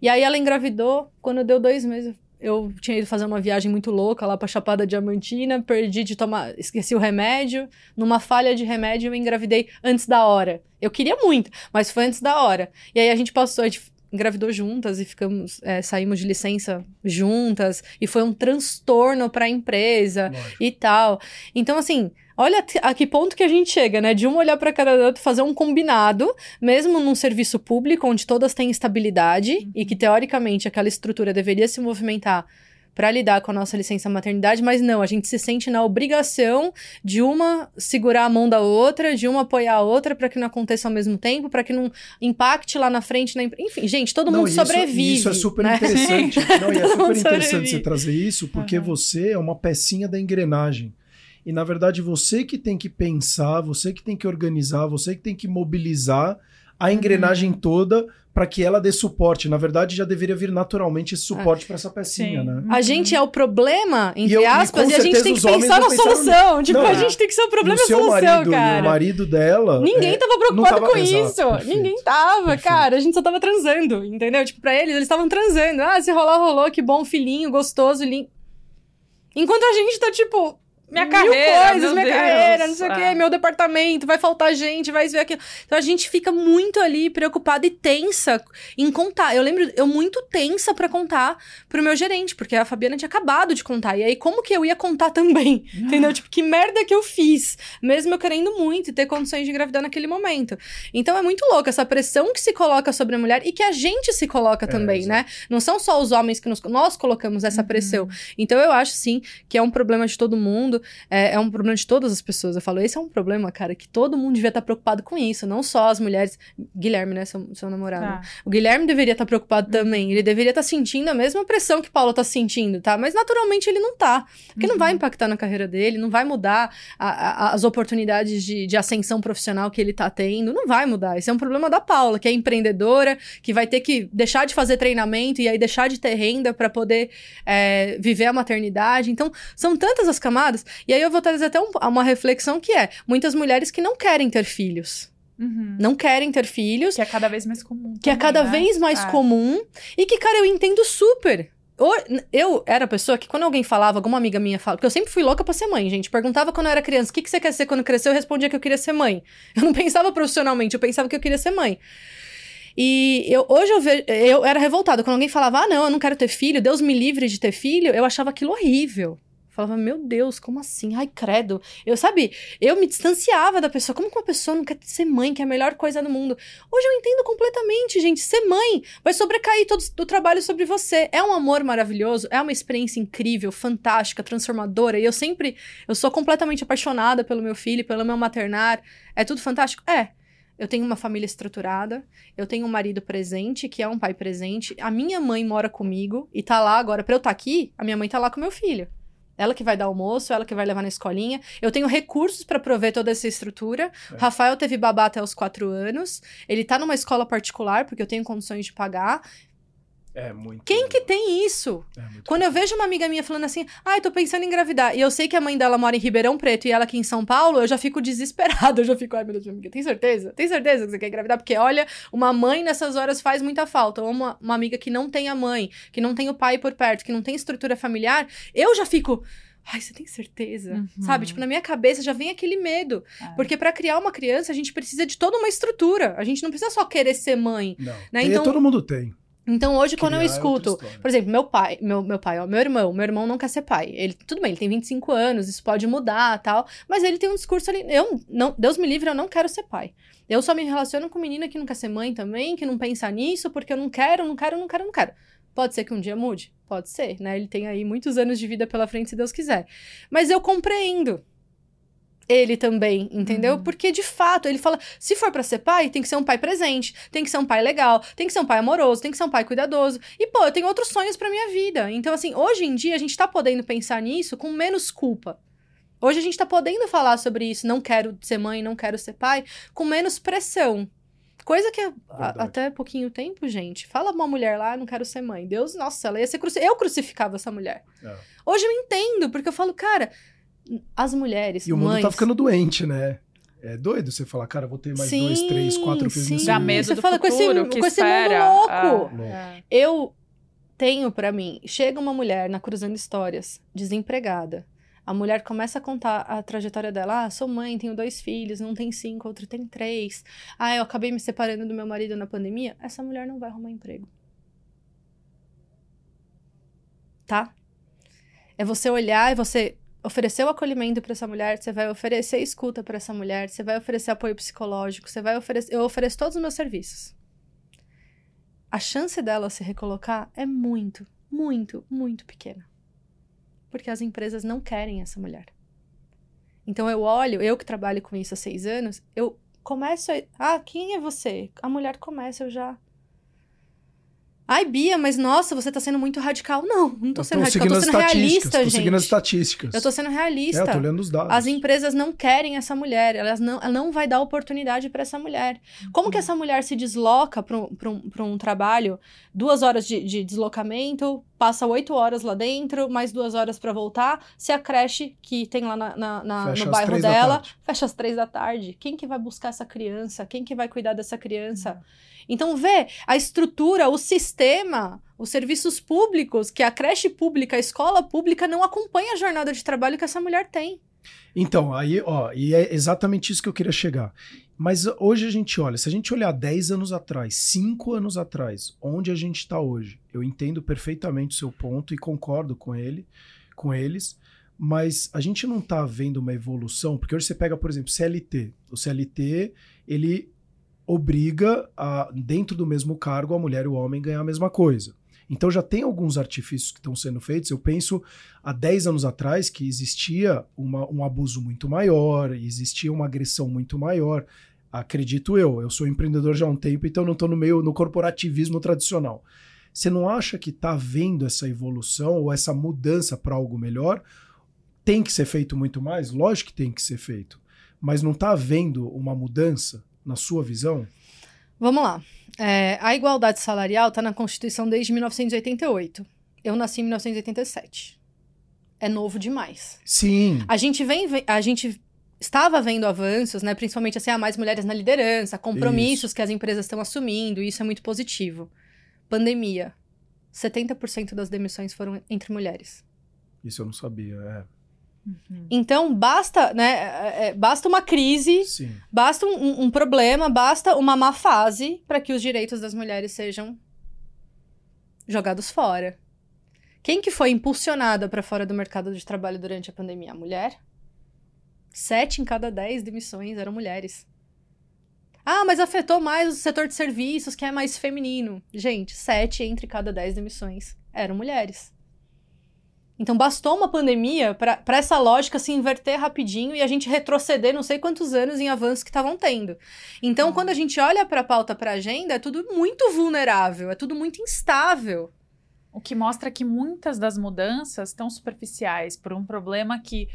E aí ela engravidou, quando deu dois meses, eu tinha ido fazer uma viagem muito louca lá pra Chapada Diamantina, perdi de tomar, esqueci o remédio, numa falha de remédio eu engravidei antes da hora. Eu queria muito, mas foi antes da hora. E aí a gente passou, a gente engravidou juntas e ficamos, é, saímos de licença juntas, e foi um transtorno para a empresa Lógico. e tal. Então, assim, olha a que ponto que a gente chega, né? De um olhar para cada outro, fazer um combinado, mesmo num serviço público onde todas têm estabilidade uhum. e que teoricamente aquela estrutura deveria se movimentar para lidar com a nossa licença maternidade, mas não, a gente se sente na obrigação de uma segurar a mão da outra, de uma apoiar a outra para que não aconteça ao mesmo tempo, para que não impacte lá na frente, na... enfim, gente, todo não, mundo isso, sobrevive. Isso é super né? interessante. não, e é super interessante você trazer isso, porque uhum. você é uma pecinha da engrenagem. E na verdade você que tem que pensar, você que tem que organizar, você que tem que mobilizar a engrenagem uhum. toda para que ela dê suporte. Na verdade, já deveria vir naturalmente esse suporte é. para essa pecinha, Sim. né? A gente é o problema, entre eu, aspas, e, e, a gente tem que pensar na solução. Tipo, não, a gente tem que ser o problema e a solução, marido, cara. O marido dela. Ninguém é, tava preocupado tava, com exato, isso. Perfeito, Ninguém tava, perfeito. cara. A gente só tava transando, entendeu? Tipo, pra eles, eles estavam transando. Ah, se rolar, rolou, que bom, filhinho, gostoso, lindo. Enquanto a gente tá, tipo, minha carreira, coisas, minha Deus. carreira, não sei o quê, meu departamento, vai faltar gente, vai ver aquilo. Então a gente fica muito ali preocupada e tensa em contar. Eu lembro, eu muito tensa para contar pro meu gerente, porque a Fabiana tinha acabado de contar. E aí, como que eu ia contar também? Ah. Entendeu? Tipo, que merda que eu fiz, mesmo eu querendo muito e ter condições de engravidar naquele momento. Então é muito louco essa pressão que se coloca sobre a mulher e que a gente se coloca é, também, né? Não são só os homens que nos, nós colocamos essa pressão. Uhum. Então eu acho sim que é um problema de todo mundo é, é, um problema de todas as pessoas. Eu falo, esse é um problema, cara, que todo mundo devia estar preocupado com isso, não só as mulheres. Guilherme, né, seu, seu namorado. Tá. O Guilherme deveria estar preocupado uhum. também. Ele deveria estar sentindo a mesma pressão que Paulo está sentindo, tá? Mas naturalmente ele não tá. Porque uhum. não vai uhum. impactar na carreira dele, não vai mudar a, a, as oportunidades de, de ascensão profissional que ele tá tendo. Não vai mudar. Esse é um problema da Paula, que é empreendedora, que vai ter que deixar de fazer treinamento e aí deixar de ter renda para poder é, viver a maternidade. Então, são tantas as camadas. E aí eu vou trazer até um, uma reflexão que é: muitas mulheres que não querem ter filhos. Uhum. Não querem ter filhos. Que é cada vez mais comum. Que é também, é cada né? vez mais é. comum. E que, cara, eu entendo super. Eu era a pessoa que, quando alguém falava, alguma amiga minha falava, porque eu sempre fui louca pra ser mãe, gente. Perguntava quando eu era criança, o que, que você quer ser quando crescer? Eu respondia que eu queria ser mãe. Eu não pensava profissionalmente, eu pensava que eu queria ser mãe. E eu, hoje eu, ve, eu era revoltada. Quando alguém falava, ah, não, eu não quero ter filho, Deus me livre de ter filho, eu achava aquilo horrível. Falava, meu Deus, como assim? Ai, credo. Eu, sabe, eu me distanciava da pessoa. Como que uma pessoa não quer ser mãe, que é a melhor coisa do mundo? Hoje eu entendo completamente, gente. Ser mãe vai sobrecair todo o trabalho sobre você. É um amor maravilhoso, é uma experiência incrível, fantástica, transformadora. E eu sempre, eu sou completamente apaixonada pelo meu filho, pelo meu maternar. É tudo fantástico? É. Eu tenho uma família estruturada, eu tenho um marido presente, que é um pai presente. A minha mãe mora comigo e tá lá agora. Pra eu estar tá aqui, a minha mãe tá lá com meu filho. Ela que vai dar almoço, ela que vai levar na escolinha. Eu tenho recursos para prover toda essa estrutura. É. Rafael teve babá até os quatro anos. Ele tá numa escola particular, porque eu tenho condições de pagar. É muito. Quem que tem isso? É Quando eu vejo uma amiga minha falando assim, ai, ah, tô pensando em engravidar, e eu sei que a mãe dela mora em Ribeirão Preto e ela aqui em São Paulo, eu já fico desesperada. Eu já fico, ai, meu Deus, minha amiga, tem certeza? Tem certeza que você quer engravidar? Porque, olha, uma mãe nessas horas faz muita falta. Ou uma, uma amiga que não tem a mãe, que não tem o pai por perto, que não tem estrutura familiar, eu já fico. Ai, você tem certeza? Uhum. Sabe? Tipo, na minha cabeça já vem aquele medo. É. Porque para criar uma criança, a gente precisa de toda uma estrutura. A gente não precisa só querer ser mãe. Não. Né? Então, todo mundo tem. Então hoje, Criar quando eu é escuto, por exemplo, meu pai, meu, meu pai, ó, meu irmão, meu irmão não quer ser pai. Ele, tudo bem, ele tem 25 anos, isso pode mudar tal. Mas ele tem um discurso ali. Eu não, Deus me livre, eu não quero ser pai. Eu só me relaciono com menina que não quer ser mãe também, que não pensa nisso, porque eu não quero, não quero, não quero, não quero. Pode ser que um dia mude? Pode ser, né? Ele tem aí muitos anos de vida pela frente, se Deus quiser. Mas eu compreendo ele também, entendeu? Uhum. Porque de fato, ele fala, se for para ser pai, tem que ser um pai presente, tem que ser um pai legal, tem que ser um pai amoroso, tem que ser um pai cuidadoso. E pô, eu tenho outros sonhos para minha vida. Então assim, hoje em dia a gente tá podendo pensar nisso com menos culpa. Hoje a gente tá podendo falar sobre isso, não quero ser mãe, não quero ser pai, com menos pressão. Coisa que a, até pouquinho tempo, gente, fala uma mulher lá, não quero ser mãe. Deus, nossa, ela ia ser cruci... Eu crucificava essa mulher. É. Hoje eu entendo, porque eu falo, cara, as mulheres. E o mundo tá ficando doente, né? É doido você falar, cara, vou ter mais sim, dois, três, quatro filhos nesse Dá medo você do fala futuro, com esse, com esse mundo louco. Ah, eu tenho para mim, chega uma mulher na Cruzando Histórias, desempregada, a mulher começa a contar a trajetória dela. Ah, sou mãe, tenho dois filhos, não tem cinco, outro tem três. Ah, eu acabei me separando do meu marido na pandemia. Essa mulher não vai arrumar emprego. Tá? É você olhar e você oferecer o acolhimento para essa mulher, você vai oferecer escuta para essa mulher, você vai oferecer apoio psicológico, você vai oferecer. Eu ofereço todos os meus serviços. A chance dela se recolocar é muito, muito, muito pequena porque as empresas não querem essa mulher. Então eu olho, eu que trabalho com isso há seis anos, eu começo a. Ah, quem é você? A mulher começa, eu já. Ai, Bia, mas nossa, você tá sendo muito radical. Não, não tô sendo radical, eu tô sendo realista, tô gente. seguindo as estatísticas. Eu tô sendo realista. É, eu tô olhando os dados. As empresas não querem essa mulher, elas não, ela não vai dar oportunidade para essa mulher. Como que essa mulher se desloca para um, um, um trabalho, duas horas de, de deslocamento, passa oito horas lá dentro, mais duas horas para voltar, se a creche que tem lá na, na, na no bairro dela fecha às três da tarde. Quem que vai buscar essa criança? Quem que vai cuidar dessa criança? Uhum. Então, vê a estrutura, o sistema, os serviços públicos, que a creche pública, a escola pública não acompanha a jornada de trabalho que essa mulher tem. Então, aí, ó, e é exatamente isso que eu queria chegar. Mas hoje a gente olha, se a gente olhar 10 anos atrás, 5 anos atrás, onde a gente está hoje, eu entendo perfeitamente o seu ponto e concordo com ele, com eles, mas a gente não está vendo uma evolução, porque hoje você pega, por exemplo, CLT. O CLT, ele obriga a, dentro do mesmo cargo, a mulher e o homem ganhar a mesma coisa. Então já tem alguns artifícios que estão sendo feitos. Eu penso há 10 anos atrás que existia uma, um abuso muito maior, existia uma agressão muito maior. Acredito eu, eu sou empreendedor já há um tempo, então não estou no meio no corporativismo tradicional. Você não acha que está vendo essa evolução ou essa mudança para algo melhor? Tem que ser feito muito mais? Lógico que tem que ser feito. Mas não está havendo uma mudança? Na sua visão? Vamos lá. É, a igualdade salarial está na Constituição desde 1988. Eu nasci em 1987. É novo demais. Sim. A gente vem, a gente estava vendo avanços, né? Principalmente assim, há mais mulheres na liderança, compromissos isso. que as empresas estão assumindo, e isso é muito positivo. Pandemia. 70% das demissões foram entre mulheres. Isso eu não sabia, é. Uhum. Então, basta, né? É, é, basta uma crise, Sim. basta um, um, problema, basta uma má fase para que os direitos das mulheres sejam jogados fora. Quem que foi impulsionada para fora do mercado de trabalho durante a pandemia? A mulher. Sete em cada dez demissões eram mulheres. Ah, mas afetou mais o setor de serviços, que é mais feminino. Gente, sete entre cada dez demissões eram mulheres. Então bastou uma pandemia para essa lógica se inverter rapidinho e a gente retroceder não sei quantos anos em avanços que estavam tendo. Então, quando a gente olha para a pauta, para a agenda, é tudo muito vulnerável, é tudo muito instável. O que mostra que muitas das mudanças estão superficiais por um problema que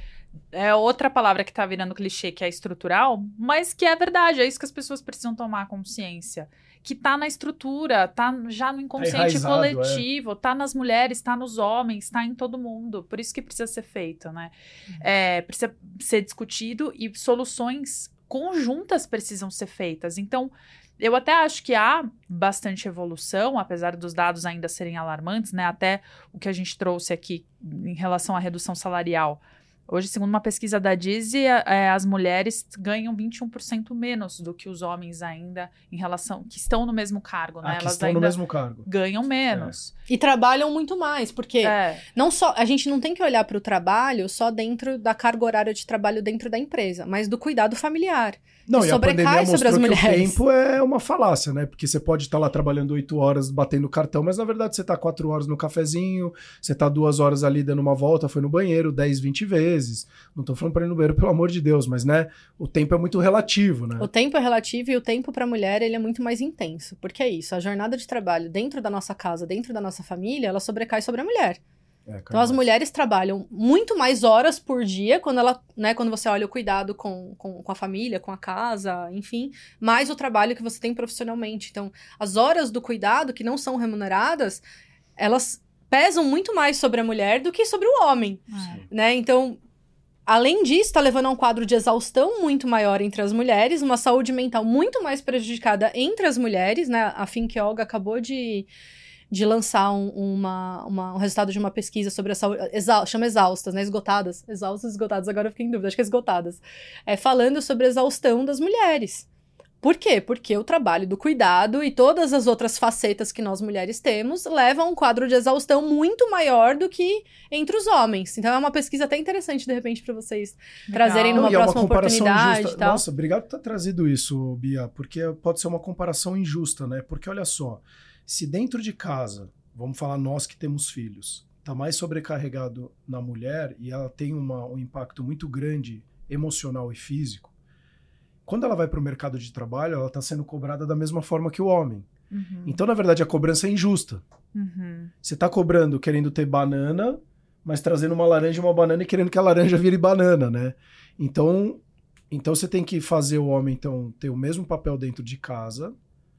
é outra palavra que está virando clichê, que é estrutural, mas que é verdade, é isso que as pessoas precisam tomar consciência que tá na estrutura, tá já no inconsciente tá coletivo, é. tá nas mulheres, tá nos homens, tá em todo mundo. Por isso que precisa ser feito, né? Uhum. É, precisa ser discutido e soluções conjuntas precisam ser feitas. Então, eu até acho que há bastante evolução, apesar dos dados ainda serem alarmantes, né? Até o que a gente trouxe aqui em relação à redução salarial Hoje, segundo uma pesquisa da Dizzy, é, as mulheres ganham 21% menos do que os homens ainda em relação que estão no mesmo cargo, né? Ah, que Elas estão no mesmo cargo. Ganham menos. É. E trabalham muito mais, porque é. não só a gente não tem que olhar para o trabalho só dentro da carga horária de trabalho dentro da empresa, mas do cuidado familiar. Não, e a pandemia mostrou que o tempo é uma falácia, né? Porque você pode estar lá trabalhando oito horas batendo cartão, mas na verdade você está quatro horas no cafezinho, você está duas horas ali dando uma volta, foi no banheiro 10, 20 vezes. Não estou falando para ir no banheiro, pelo amor de Deus, mas né, o tempo é muito relativo, né? O tempo é relativo e o tempo para a mulher ele é muito mais intenso. Porque é isso, a jornada de trabalho dentro da nossa casa, dentro da nossa família, ela sobrecai sobre a mulher. É, então as mulheres trabalham muito mais horas por dia quando ela, né, quando você olha o cuidado com, com, com, a família, com a casa, enfim, mais o trabalho que você tem profissionalmente. Então, as horas do cuidado que não são remuneradas, elas pesam muito mais sobre a mulher do que sobre o homem, é. né? Então, além disso, está levando a um quadro de exaustão muito maior entre as mulheres, uma saúde mental muito mais prejudicada entre as mulheres, né? A Fink Olga acabou de de lançar um, uma, uma, um resultado de uma pesquisa sobre a saúde, exa, chama exaustas, né, esgotadas, exaustas, esgotadas, agora eu fiquei em dúvida, acho que é esgotadas, é, falando sobre a exaustão das mulheres. Por quê? Porque o trabalho do cuidado e todas as outras facetas que nós mulheres temos levam a um quadro de exaustão muito maior do que entre os homens. Então é uma pesquisa até interessante, de repente, para vocês Legal. trazerem numa e próxima é uma oportunidade. Injusta. Tal. Nossa, obrigado por ter trazido isso, Bia, porque pode ser uma comparação injusta, né? Porque olha só. Se dentro de casa, vamos falar nós que temos filhos, está mais sobrecarregado na mulher e ela tem uma, um impacto muito grande emocional e físico, quando ela vai para o mercado de trabalho, ela está sendo cobrada da mesma forma que o homem. Uhum. Então, na verdade, a cobrança é injusta. Uhum. Você está cobrando querendo ter banana, mas trazendo uma laranja e uma banana e querendo que a laranja vire banana, né? Então, então você tem que fazer o homem então ter o mesmo papel dentro de casa.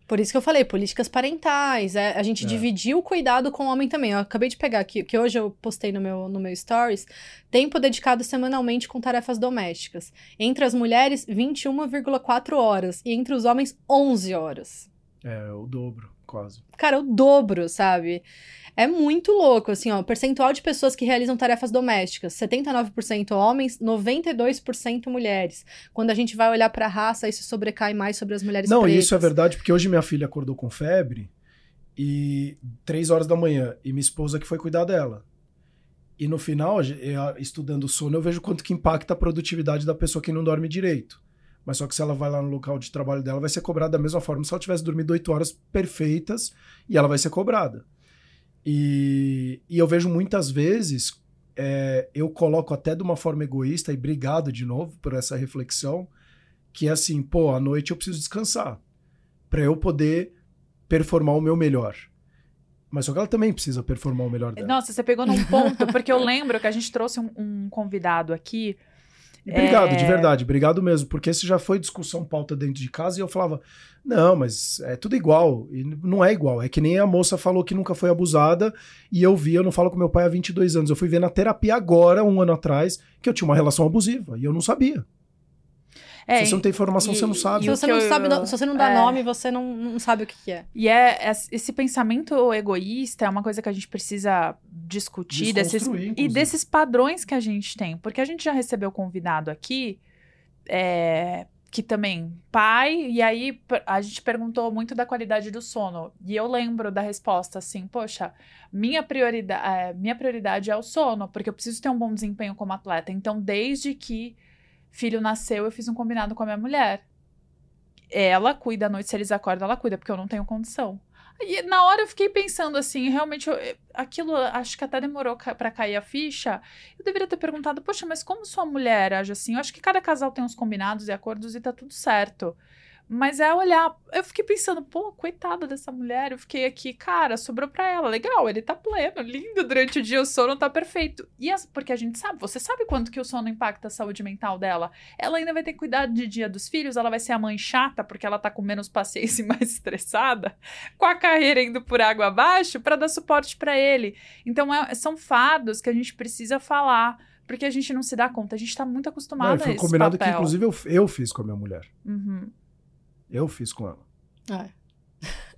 Por isso que eu falei, políticas parentais, é, a gente é. dividir o cuidado com o homem também. Eu acabei de pegar aqui, que hoje eu postei no meu, no meu stories, tempo dedicado semanalmente com tarefas domésticas. Entre as mulheres, 21,4 horas, e entre os homens, 11 horas. É, o dobro, quase. Cara, o dobro, sabe? É muito louco, assim, ó, o percentual de pessoas que realizam tarefas domésticas, 79% homens, 92% mulheres. Quando a gente vai olhar para a raça, isso sobrecai mais sobre as mulheres Não, pretas. isso é verdade, porque hoje minha filha acordou com febre e três horas da manhã, e minha esposa que foi cuidar dela. E no final, estudando o sono, eu vejo quanto que impacta a produtividade da pessoa que não dorme direito. Mas só que se ela vai lá no local de trabalho dela, vai ser cobrada da mesma forma se ela tivesse dormido oito horas perfeitas e ela vai ser cobrada. E, e eu vejo muitas vezes, é, eu coloco até de uma forma egoísta, e obrigado de novo por essa reflexão, que é assim, pô, à noite eu preciso descansar para eu poder performar o meu melhor. Mas só que ela também precisa performar o melhor dela. Nossa, você pegou num ponto, porque eu lembro que a gente trouxe um, um convidado aqui obrigado, é... de verdade, obrigado mesmo, porque isso já foi discussão pauta dentro de casa e eu falava, não, mas é tudo igual. E não é igual. É que nem a moça falou que nunca foi abusada e eu vi, eu não falo com meu pai há 22 anos. Eu fui ver na terapia agora, um ano atrás, que eu tinha uma relação abusiva e eu não sabia. É, se você não tem informação, e, você não sabe. Se você não, eu, sabe, se você não dá é, nome, você não, não sabe o que, que é. E é, é, esse pensamento egoísta é uma coisa que a gente precisa discutir desses, e desses padrões que a gente tem. Porque a gente já recebeu convidado aqui, é, que também, pai, e aí a gente perguntou muito da qualidade do sono. E eu lembro da resposta assim, poxa, minha prioridade, é, minha prioridade é o sono, porque eu preciso ter um bom desempenho como atleta. Então, desde que filho nasceu, eu fiz um combinado com a minha mulher. Ela cuida à noite, se eles acordam, ela cuida, porque eu não tenho condição. E na hora eu fiquei pensando assim, realmente, eu, aquilo acho que até demorou para cair a ficha. Eu deveria ter perguntado, poxa, mas como sua mulher age assim? Eu acho que cada casal tem uns combinados e acordos e tá tudo certo. Mas é olhar. Eu fiquei pensando, pô, coitada dessa mulher. Eu fiquei aqui, cara, sobrou pra ela. Legal, ele tá pleno, lindo durante o dia, o sono tá perfeito. E as, porque a gente sabe, você sabe quanto que o sono impacta a saúde mental dela. Ela ainda vai ter cuidar de dia dos filhos, ela vai ser a mãe chata, porque ela tá com menos paciência e mais estressada, com a carreira indo por água abaixo, para dar suporte para ele. Então, é, são fardos que a gente precisa falar porque a gente não se dá conta. A gente tá muito acostumado não, foi a esse combinado papel. que, inclusive, eu, eu fiz com a minha mulher. Uhum. Eu fiz com ela. É.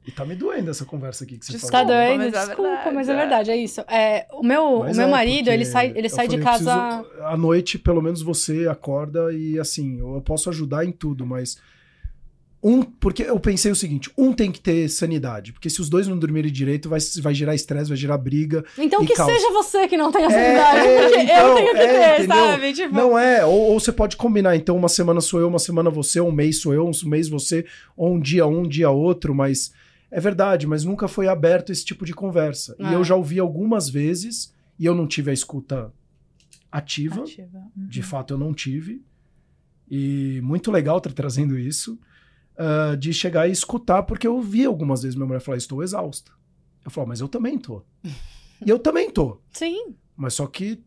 E tá me doendo essa conversa aqui que você Desculpa, falou. Tá doendo, mas é desculpa, é mas é verdade, é isso. É, o meu, o meu é, marido, ele sai, ele sai falei, de casa... Preciso, à noite, pelo menos você acorda e, assim, eu posso ajudar em tudo, mas um, porque eu pensei o seguinte: um tem que ter sanidade, porque se os dois não dormirem direito, vai, vai gerar estresse, vai gerar briga. Então que caos. seja você que não tenha sanidade, é, porque então, eu tenho que é, ter, entendeu? sabe? Tipo... Não é, ou, ou, você pode combinar, então uma semana sou eu, uma semana você, um mês sou eu, um mês você, ou um dia um, um dia outro, mas é verdade, mas nunca foi aberto esse tipo de conversa. E eu ah. já ouvi algumas vezes, e eu não tive a escuta ativa, ativa. Uhum. de fato eu não tive. E muito legal estar trazendo isso uh, de chegar e escutar, porque eu vi algumas vezes minha mulher falar: estou exausta. Eu falo, mas eu também tô. e eu também tô. Sim. Mas só que.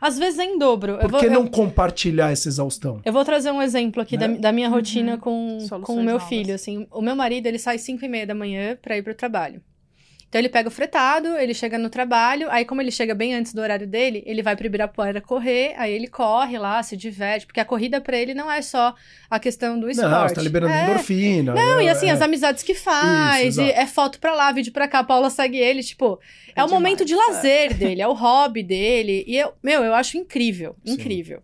Às vezes é em dobro. Por que não eu... compartilhar essa exaustão? Eu vou trazer um exemplo aqui né? da, da, minha rotina uhum. com, com o meu novas. filho. Assim, o meu marido, ele sai 5 e meia da manhã para ir pro trabalho. Então ele pega o fretado, ele chega no trabalho, aí como ele chega bem antes do horário dele, ele vai pro Ibirapuera correr, aí ele corre lá, se diverte, porque a corrida para ele não é só a questão do esporte. Não, você tá liberando é. endorfina. Não, né? e assim, é. as amizades que faz, Isso, é foto pra lá, vídeo pra cá, a Paula segue ele, tipo, é, é o demais, momento de lazer é. dele, é o hobby dele, e eu, meu, eu acho incrível, incrível.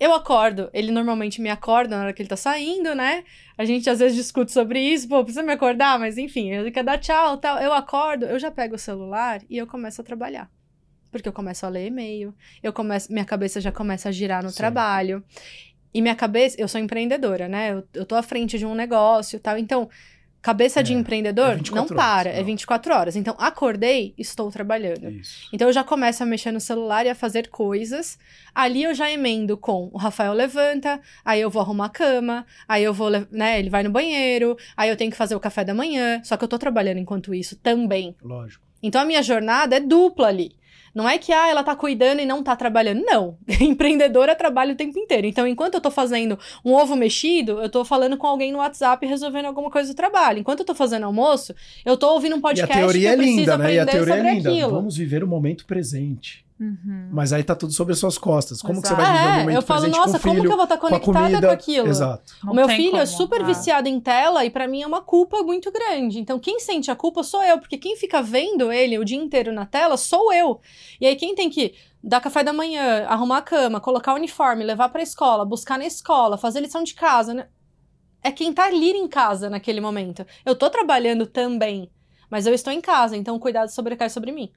Eu acordo, ele normalmente me acorda na hora que ele tá saindo, né? A gente às vezes discute sobre isso, pô, precisa me acordar, mas enfim, ele quer dar tchau tal. Eu acordo, eu já pego o celular e eu começo a trabalhar. Porque eu começo a ler e-mail, eu começo, minha cabeça já começa a girar no Sim. trabalho. E minha cabeça, eu sou empreendedora, né? Eu, eu tô à frente de um negócio e tal. Então, Cabeça é, de empreendedor é não para, horas, é 24 horas. Então, acordei, estou trabalhando. Isso. Então, eu já começo a mexer no celular e a fazer coisas. Ali eu já emendo com o Rafael levanta, aí eu vou arrumar a cama, aí eu vou, né, ele vai no banheiro, aí eu tenho que fazer o café da manhã. Só que eu tô trabalhando enquanto isso também. Lógico. Então, a minha jornada é dupla ali. Não é que ah, ela tá cuidando e não tá trabalhando. Não. Empreendedora trabalha o tempo inteiro. Então, enquanto eu tô fazendo um ovo mexido, eu tô falando com alguém no WhatsApp resolvendo alguma coisa do trabalho. Enquanto eu tô fazendo almoço, eu tô ouvindo um podcast e a teoria é linda, né? E a teoria é linda. Aquilo. Vamos viver o momento presente. Uhum. Mas aí tá tudo sobre as suas costas. Como Exato. que você vai viver o momento é, eu falo, presente nossa, com o filho, como que eu vou estar tá conectada com, comida, com aquilo? Exato. Não o meu filho é como. é super ah. viciado em tela e para mim é uma culpa muito grande. Então quem sente a culpa sou eu, porque quem fica vendo ele o dia inteiro na tela sou eu. E aí quem tem que dar café da manhã, arrumar a cama, colocar o uniforme, levar para escola, buscar na escola, fazer lição de casa, né? é quem tá ali em casa naquele momento. Eu tô trabalhando também, mas eu estou em casa, então o cuidado sobrecai sobre mim.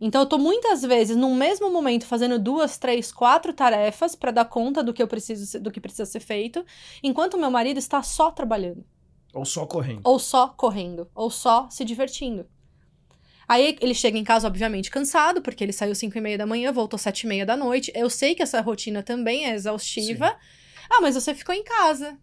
Então eu tô muitas vezes no mesmo momento fazendo duas, três, quatro tarefas para dar conta do que eu preciso, do que precisa ser feito, enquanto meu marido está só trabalhando. Ou só correndo. Ou só correndo, ou só se divertindo. Aí ele chega em casa, obviamente, cansado, porque ele saiu cinco e meia da manhã, voltou sete e meia da noite. Eu sei que essa rotina também é exaustiva. Sim. Ah, mas você ficou em casa.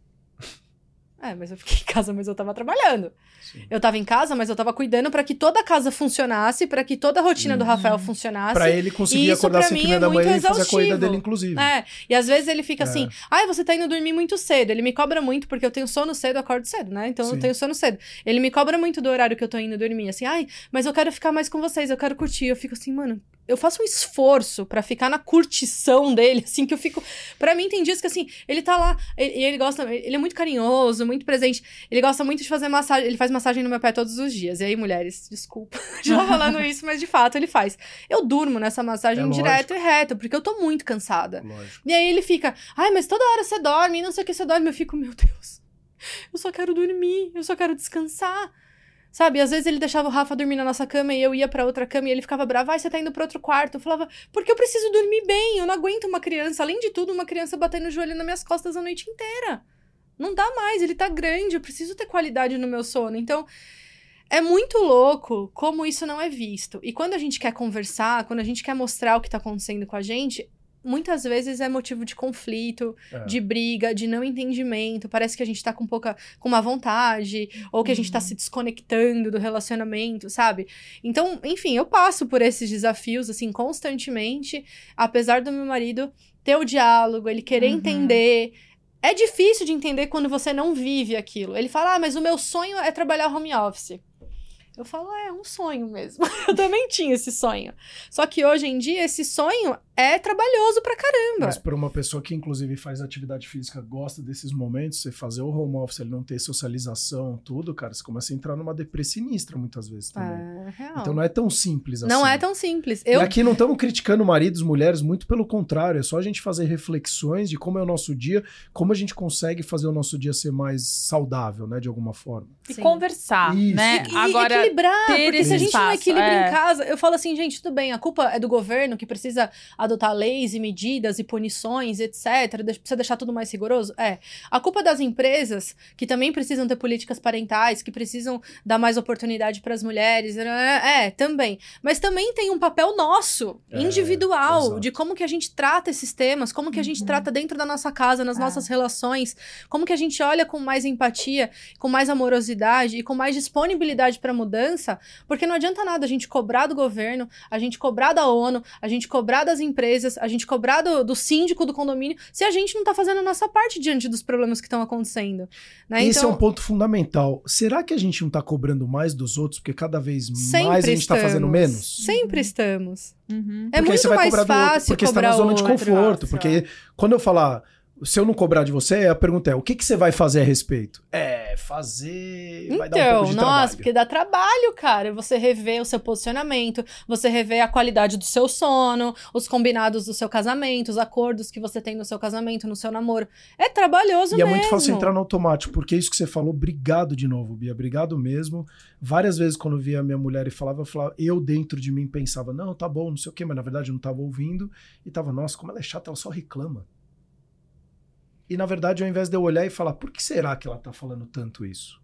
É, mas eu fiquei em casa, mas eu tava trabalhando. Sim. Eu tava em casa, mas eu tava cuidando para que toda a casa funcionasse, para que toda a rotina do Rafael funcionasse. Para ele conseguir acordar às 5 da manhã e fazer a corrida dele, inclusive. É, e às vezes ele fica é. assim, ai, você tá indo dormir muito cedo. Ele me cobra muito, porque eu tenho sono cedo, eu acordo cedo, né? Então Sim. eu tenho sono cedo. Ele me cobra muito do horário que eu tô indo dormir, assim, ai, mas eu quero ficar mais com vocês, eu quero curtir. Eu fico assim, mano, eu faço um esforço para ficar na curtição dele, assim, que eu fico. para mim, tem dias que, assim, ele tá lá, e ele, ele, gosta. Ele é muito carinhoso, muito presente. Ele gosta muito de fazer massagem. Ele faz massagem no meu pé todos os dias. E aí, mulheres, desculpa de estar falando isso, mas de fato ele faz. Eu durmo nessa massagem é direto e reto, porque eu tô muito cansada. Lógico. E aí ele fica, ai, mas toda hora você dorme, não sei o que você dorme. Eu fico, meu Deus, eu só quero dormir, eu só quero descansar. Sabe, às vezes ele deixava o Rafa dormir na nossa cama e eu ia para outra cama e ele ficava bravo, ai, você tá indo pra outro quarto. Eu falava, porque eu preciso dormir bem, eu não aguento uma criança, além de tudo, uma criança batendo o joelho nas minhas costas a noite inteira. Não dá mais, ele tá grande, eu preciso ter qualidade no meu sono. Então, é muito louco como isso não é visto. E quando a gente quer conversar, quando a gente quer mostrar o que tá acontecendo com a gente, muitas vezes é motivo de conflito, é. de briga, de não entendimento. Parece que a gente tá com pouca com má vontade, ou que a gente tá uhum. se desconectando do relacionamento, sabe? Então, enfim, eu passo por esses desafios assim constantemente, apesar do meu marido ter o diálogo, ele querer uhum. entender. É difícil de entender quando você não vive aquilo. Ele fala: "Ah, mas o meu sonho é trabalhar home office". Eu falo, é um sonho mesmo. eu também tinha esse sonho. Só que hoje em dia, esse sonho é trabalhoso pra caramba. Mas para uma pessoa que, inclusive, faz atividade física, gosta desses momentos, você fazer o home office, ele não ter socialização, tudo, cara, você começa a entrar numa depressão sinistra muitas vezes também. É, real. Então não é tão simples assim. Não é tão simples. Eu... E aqui não estamos criticando maridos, mulheres, muito pelo contrário. É só a gente fazer reflexões de como é o nosso dia, como a gente consegue fazer o nosso dia ser mais saudável, né, de alguma forma. E Sim. conversar, Isso. né? E, Agora, equilibrar, porque se a gente espaço, não equilibra é. em casa, eu falo assim, gente, tudo bem, a culpa é do governo que precisa adotar leis e medidas e punições, etc. Precisa deixar tudo mais rigoroso? É. A culpa das empresas, que também precisam ter políticas parentais, que precisam dar mais oportunidade para as mulheres, é, é, também. Mas também tem um papel nosso, é, individual, de como que a gente trata esses temas, como que a gente uhum. trata dentro da nossa casa, nas é. nossas relações, como que a gente olha com mais empatia, com mais amorosidade e com mais disponibilidade para mudança, porque não adianta nada a gente cobrar do governo, a gente cobrar da ONU, a gente cobrar das empresas, a gente cobrar do, do síndico do condomínio, se a gente não tá fazendo a nossa parte diante dos problemas que estão acontecendo. Né? Esse então... é um ponto fundamental. Será que a gente não tá cobrando mais dos outros porque cada vez Sempre mais a gente estamos. tá fazendo menos? Sempre estamos. Uhum. É porque muito mais fácil porque cobrar você tá na zona de conforto. Porque quando eu falar se eu não cobrar de você, a pergunta é: o que, que você vai fazer a respeito? É, fazer. Então, vai dar um pouco de nossa, trabalho. porque dá trabalho, cara. Você rever o seu posicionamento, você rever a qualidade do seu sono, os combinados do seu casamento, os acordos que você tem no seu casamento, no seu namoro. É trabalhoso e mesmo. E é muito fácil entrar no automático, porque isso que você falou, obrigado de novo, Bia, obrigado mesmo. Várias vezes, quando eu via a minha mulher e falava, eu falava, eu dentro de mim pensava, não, tá bom, não sei o quê, mas na verdade eu não tava ouvindo e tava, nossa, como ela é chata, ela só reclama. E na verdade, ao invés de eu olhar e falar, por que será que ela tá falando tanto isso?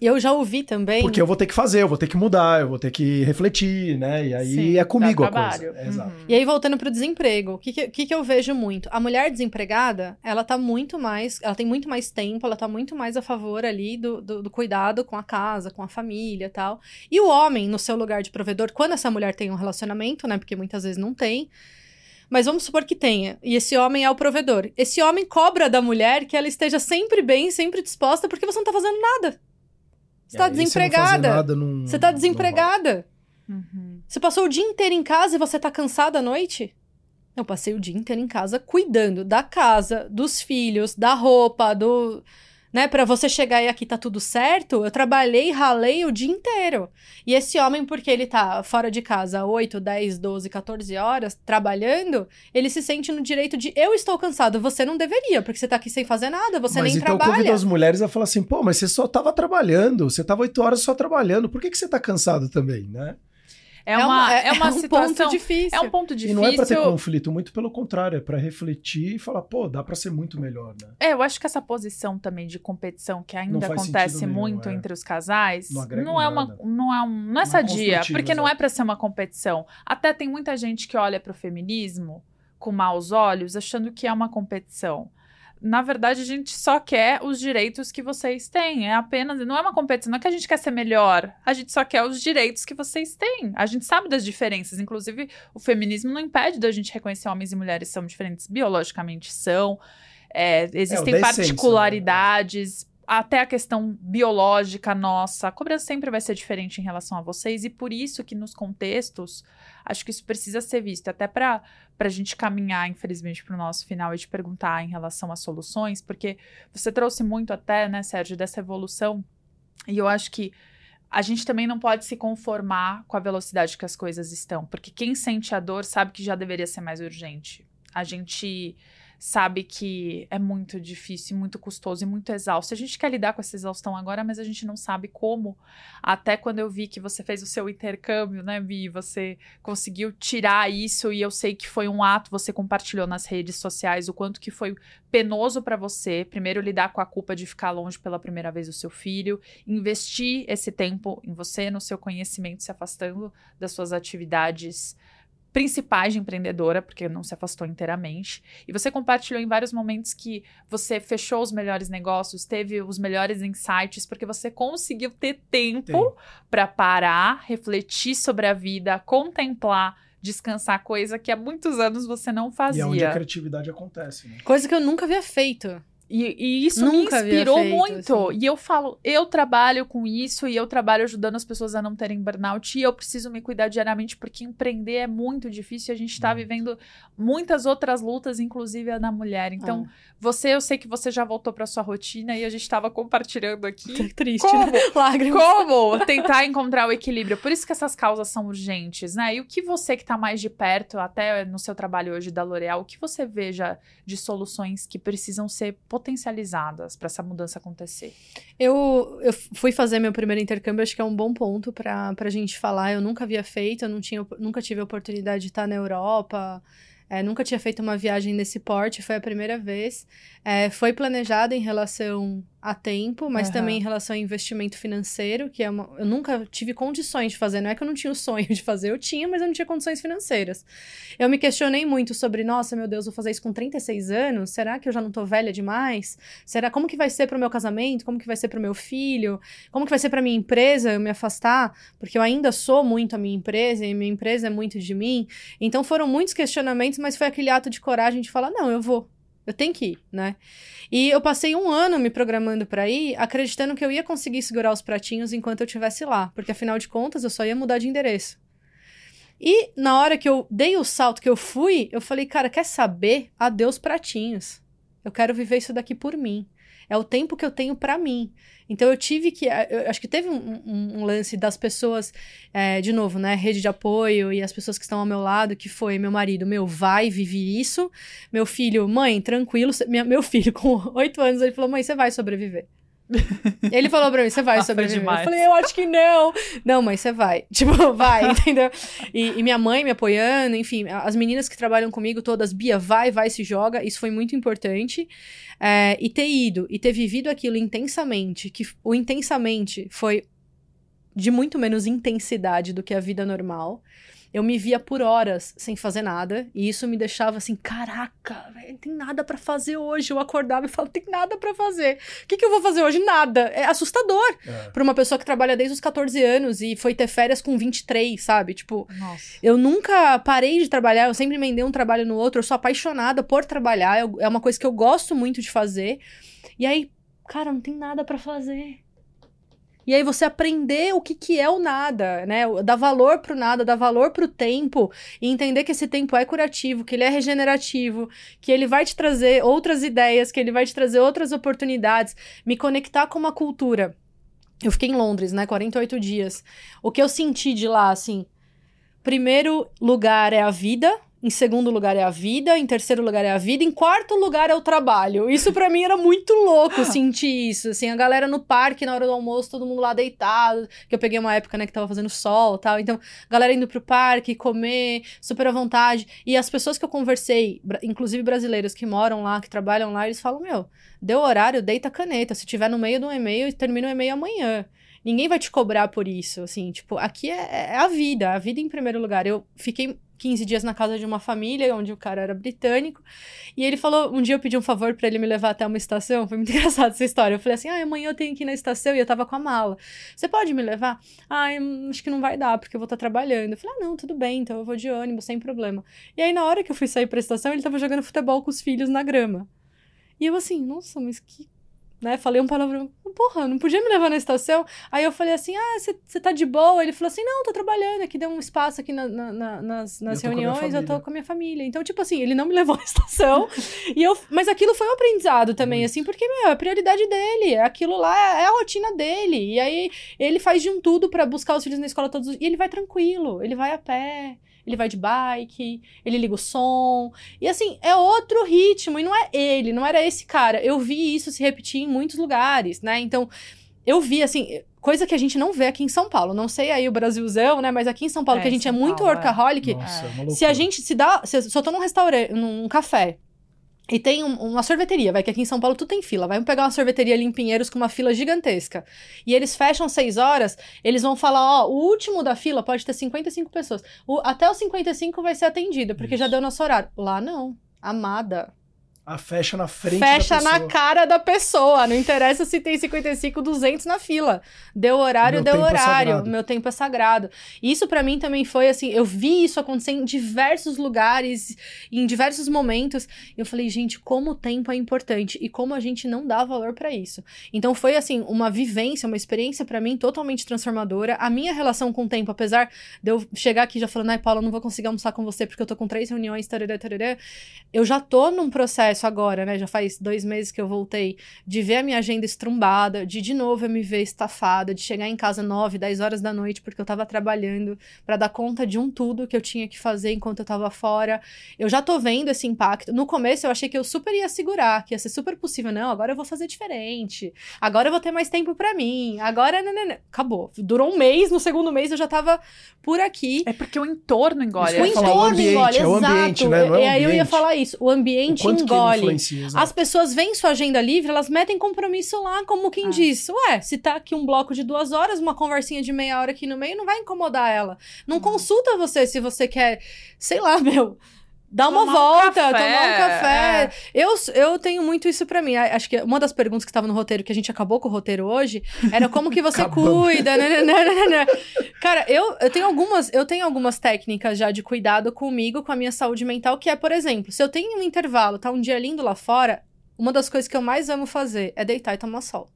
E eu já ouvi também. Porque eu vou ter que fazer, eu vou ter que mudar, eu vou ter que refletir, né? E aí Sim, é comigo a coisa. É, exato. Uhum. E aí, voltando pro desemprego, o que, que, que, eu vejo muito? A mulher desempregada, ela tá muito mais. Ela tem muito mais tempo, ela tá muito mais a favor ali do, do, do cuidado com a casa, com a família e tal. E o homem, no seu lugar de provedor, quando essa mulher tem um relacionamento, né? Porque muitas vezes não tem. Mas vamos supor que tenha. E esse homem é o provedor. Esse homem cobra da mulher que ela esteja sempre bem, sempre disposta, porque você não tá fazendo nada. Você tá desempregada. Você tá desempregada. Uhum. Você passou o dia inteiro em casa e você tá cansada à noite? Eu passei o dia inteiro em casa cuidando da casa, dos filhos, da roupa, do né? Para você chegar e aqui tá tudo certo, eu trabalhei, ralei o dia inteiro. E esse homem, porque ele tá fora de casa 8, 10, 12, 14 horas trabalhando, ele se sente no direito de eu estou cansado, você não deveria, porque você tá aqui sem fazer nada, você mas nem então trabalha. Então convida as mulheres a falar assim, pô, mas você só tava trabalhando, você tava 8 horas só trabalhando, por que, que você tá cansado também, né? É, é uma, é, é uma é um situação, ponto difícil. É um ponto difícil. E não é para ter conflito, muito pelo contrário, é para refletir e falar, pô, dá para ser muito melhor, né? É, eu acho que essa posição também de competição que ainda acontece nenhum, muito é. entre os casais, não, não é uma não é um, não é, é sadia, porque não é para ser uma competição. Até tem muita gente que olha para o feminismo com maus olhos, achando que é uma competição na verdade, a gente só quer os direitos que vocês têm. É apenas. Não é uma competição, não é que a gente quer ser melhor. A gente só quer os direitos que vocês têm. A gente sabe das diferenças. Inclusive, o feminismo não impede da gente reconhecer homens e mulheres são diferentes. Biologicamente são. É, existem é, particularidades. Né? Até a questão biológica nossa, a cobrança sempre vai ser diferente em relação a vocês e por isso que nos contextos, acho que isso precisa ser visto, até para a gente caminhar, infelizmente, para o nosso final e te perguntar em relação às soluções, porque você trouxe muito até, né, Sérgio, dessa evolução e eu acho que a gente também não pode se conformar com a velocidade que as coisas estão, porque quem sente a dor sabe que já deveria ser mais urgente. A gente sabe que é muito difícil, muito custoso e muito exausto. A gente quer lidar com essa exaustão agora, mas a gente não sabe como. Até quando eu vi que você fez o seu intercâmbio, né, Vi? Você conseguiu tirar isso e eu sei que foi um ato, você compartilhou nas redes sociais o quanto que foi penoso para você, primeiro lidar com a culpa de ficar longe pela primeira vez do seu filho, investir esse tempo em você, no seu conhecimento, se afastando das suas atividades principais de empreendedora, porque não se afastou inteiramente. E você compartilhou em vários momentos que você fechou os melhores negócios, teve os melhores insights, porque você conseguiu ter tempo para parar, refletir sobre a vida, contemplar descansar, coisa que há muitos anos você não fazia. E é onde a criatividade acontece, né? Coisa que eu nunca havia feito. E, e isso Nunca me inspirou feito, muito. Assim. E eu falo, eu trabalho com isso e eu trabalho ajudando as pessoas a não terem burnout e eu preciso me cuidar diariamente porque empreender é muito difícil e a gente está vivendo muitas outras lutas, inclusive a da mulher. Então, ah. você, eu sei que você já voltou para sua rotina e a gente estava compartilhando aqui. Que triste, como, né? Lágrimas. Como tentar encontrar o equilíbrio. Por isso que essas causas são urgentes, né? E o que você que está mais de perto, até no seu trabalho hoje da L'Oréal, o que você veja de soluções que precisam ser potencializadas para essa mudança acontecer? Eu, eu fui fazer meu primeiro intercâmbio, acho que é um bom ponto para a gente falar. Eu nunca havia feito, eu não tinha, nunca tive a oportunidade de estar na Europa. É, nunca tinha feito uma viagem nesse porte, foi a primeira vez. É, foi planejado em relação a tempo, mas uhum. também em relação a investimento financeiro, que é uma, eu nunca tive condições de fazer. Não é que eu não tinha o sonho de fazer, eu tinha, mas eu não tinha condições financeiras. Eu me questionei muito sobre, nossa, meu Deus, vou fazer isso com 36 anos? Será que eu já não tô velha demais? Será como que vai ser pro meu casamento? Como que vai ser pro meu filho? Como que vai ser pra minha empresa eu me afastar? Porque eu ainda sou muito a minha empresa e minha empresa é muito de mim. Então foram muitos questionamentos, mas foi aquele ato de coragem de falar, não, eu vou. Eu tenho que ir, né? E eu passei um ano me programando para ir, acreditando que eu ia conseguir segurar os pratinhos enquanto eu estivesse lá, porque afinal de contas eu só ia mudar de endereço. E na hora que eu dei o salto que eu fui, eu falei, cara, quer saber? Adeus pratinhos. Eu quero viver isso daqui por mim. É o tempo que eu tenho para mim. Então eu tive que. Eu acho que teve um, um, lance das pessoas, é, de novo, né? Rede de apoio e as pessoas que estão ao meu lado, que foi meu marido, meu, vai, vive isso. Meu filho, mãe, tranquilo. Minha, meu filho, com oito anos, ele falou: mãe, você vai sobreviver. Ele falou pra mim, você vai sobreviver. Eu falei, eu acho que não. Não, mas você vai. Tipo, vai, entendeu? E, e, minha mãe me apoiando, enfim, as meninas que trabalham comigo todas, Bia, vai, vai, se joga. Isso foi muito importante. É, e ter ido e ter vivido aquilo intensamente, que o intensamente foi de muito menos intensidade do que a vida normal eu me via por horas sem fazer nada. E isso me deixava assim, caraca, véio, tem nada para fazer hoje. Eu acordava e falava, tem nada para fazer. O que, que eu vou fazer hoje? Nada. É assustador é. pra uma pessoa que trabalha desde os 14 anos e foi ter férias com 23, sabe? Tipo, Nossa. eu nunca parei de trabalhar, eu sempre emendei um trabalho no outro. Eu sou apaixonada por trabalhar, eu, é uma coisa que eu gosto muito de fazer. E aí, cara, não tem nada para fazer. E aí você aprender o que, que é o nada, né? Dar valor pro nada, dar valor pro tempo e entender que esse tempo é curativo, que ele é regenerativo, que ele vai te trazer outras ideias, que ele vai te trazer outras oportunidades, me conectar com uma cultura. Eu fiquei em Londres, né? 48 dias. O que eu senti de lá, assim, primeiro lugar é a vida, em segundo lugar é a vida, em terceiro lugar é a vida, em quarto lugar é o trabalho. Isso para mim era muito louco sentir isso, assim, a galera no parque na hora do almoço, todo mundo lá deitado, que eu peguei uma época, né, que tava fazendo sol, tal. Então, galera indo pro parque, comer, super à vontade. E as pessoas que eu conversei, inclusive brasileiros que moram lá, que trabalham lá, eles falam: "Meu, deu horário, deita a caneta. Se tiver no meio de um e-mail, termina o e-mail amanhã." Ninguém vai te cobrar por isso, assim, tipo, aqui é, é a vida, a vida em primeiro lugar. Eu fiquei 15 dias na casa de uma família, onde o cara era britânico. E ele falou: um dia eu pedi um favor para ele me levar até uma estação. Foi muito engraçado essa história. Eu falei assim: ah, amanhã eu tenho que ir na estação e eu tava com a mala. Você pode me levar? Ah, acho que não vai dar, porque eu vou estar tá trabalhando. Eu falei: ah, não, tudo bem, então eu vou de ônibus, sem problema. E aí, na hora que eu fui sair pra estação, ele tava jogando futebol com os filhos na grama. E eu assim, nossa, mas que né? Falei um palavrão, porra, não podia me levar na estação? Aí eu falei assim, ah, você tá de boa? Ele falou assim, não, tô trabalhando aqui, deu um espaço aqui na, na, nas, nas eu reuniões, eu tô com a minha família. Então, tipo assim, ele não me levou à estação, e eu, mas aquilo foi um aprendizado também, assim, porque, meu, é a prioridade dele, aquilo lá é, é a rotina dele, e aí ele faz de um tudo para buscar os filhos na escola todos, e ele vai tranquilo, ele vai a pé, ele vai de bike, ele liga o som. E assim, é outro ritmo. E não é ele, não era esse cara. Eu vi isso se repetir em muitos lugares, né? Então, eu vi, assim, coisa que a gente não vê aqui em São Paulo. Não sei aí o Brasilzão, né? Mas aqui em São Paulo, é, que a gente é muito Paulo, é. workaholic. É. Nossa, se a gente se dá. Se, eu tô num restaurante, num café, e tem um, uma sorveteria, vai, que aqui em São Paulo tudo tem fila. Vai pegar uma sorveteria ali em Pinheiros com uma fila gigantesca. E eles fecham seis horas, eles vão falar, ó, o último da fila pode ter 55 pessoas. O, até os 55 vai ser atendido, porque Isso. já deu nosso horário. Lá não. Amada. A fecha na frente Fecha na cara da pessoa. Não interessa se tem 55, 200 na fila. Deu horário, Meu deu é horário. É Meu tempo é sagrado. Isso para mim também foi assim, eu vi isso acontecer em diversos lugares, em diversos momentos. E eu falei, gente, como o tempo é importante e como a gente não dá valor para isso. Então foi assim, uma vivência, uma experiência para mim totalmente transformadora. A minha relação com o tempo, apesar de eu chegar aqui já falando, ai, Paula, não vou conseguir almoçar com você porque eu tô com três reuniões, tarará, tarará, eu já tô num processo processo agora, né? Já faz dois meses que eu voltei, de ver a minha agenda estrumbada, de de novo eu me ver estafada, de chegar em casa nove, dez horas da noite, porque eu tava trabalhando para dar conta de um tudo que eu tinha que fazer enquanto eu tava fora. Eu já tô vendo esse impacto. No começo eu achei que eu super ia segurar, que ia ser super possível. Não, agora eu vou fazer diferente. Agora eu vou ter mais tempo para mim. Agora, não, não, não. acabou. Durou um mês, no segundo mês eu já tava por aqui. É porque o entorno engole. O entorno o ambiente, engole, é o ambiente, exato. Né? É e aí eu ia falar isso. O ambiente engole as pessoas veem sua agenda livre, elas metem compromisso lá, como quem ah. diz: Ué, se tá aqui um bloco de duas horas, uma conversinha de meia hora aqui no meio, não vai incomodar ela. Não uhum. consulta você se você quer, sei lá, meu Dar uma volta, um tomar um café. É. Eu, eu tenho muito isso para mim. Acho que uma das perguntas que estava no roteiro, que a gente acabou com o roteiro hoje, era como que você cuida. Né, né, né, né, Cara, eu, eu, tenho algumas, eu tenho algumas técnicas já de cuidado comigo, com a minha saúde mental, que é, por exemplo, se eu tenho um intervalo, tá um dia lindo lá fora, uma das coisas que eu mais amo fazer é deitar e tomar sol.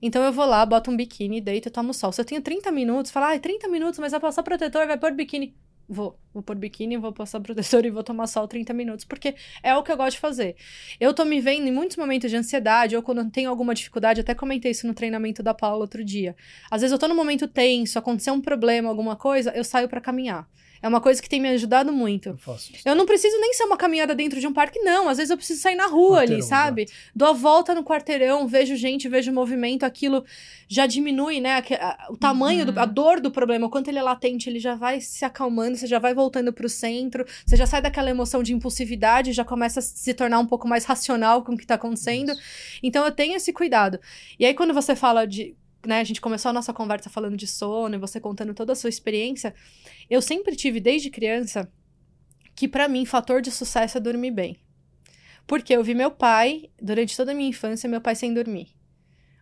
Então eu vou lá, boto um biquíni, deito e tomo sol. Se eu tenho 30 minutos, fala, ah, 30 minutos, mas vai passar protetor, vai pôr biquíni. Vou, vou pôr biquíni, vou passar protetor e vou tomar sol 30 minutos, porque é o que eu gosto de fazer. Eu tô me vendo em muitos momentos de ansiedade, ou quando tenho alguma dificuldade, até comentei isso no treinamento da Paula outro dia. Às vezes eu tô num momento tenso, aconteceu um problema, alguma coisa, eu saio para caminhar. É uma coisa que tem me ajudado muito. Eu faço isso. Eu não preciso nem ser uma caminhada dentro de um parque, não. Às vezes eu preciso sair na rua Quarteirão, ali, sabe? Dou a volta no quarteirão, vejo gente, vejo movimento, aquilo já diminui, né? O tamanho, do, a dor do problema, o quanto ele é latente, ele já vai se acalmando, você já vai voltando pro centro, você já sai daquela emoção de impulsividade, já começa a se tornar um pouco mais racional com o que tá acontecendo. Então eu tenho esse cuidado. E aí, quando você fala de. Né, a gente começou a nossa conversa falando de sono e você contando toda a sua experiência. Eu sempre tive, desde criança, que pra mim, fator de sucesso é dormir bem. Porque eu vi meu pai, durante toda a minha infância, meu pai sem dormir.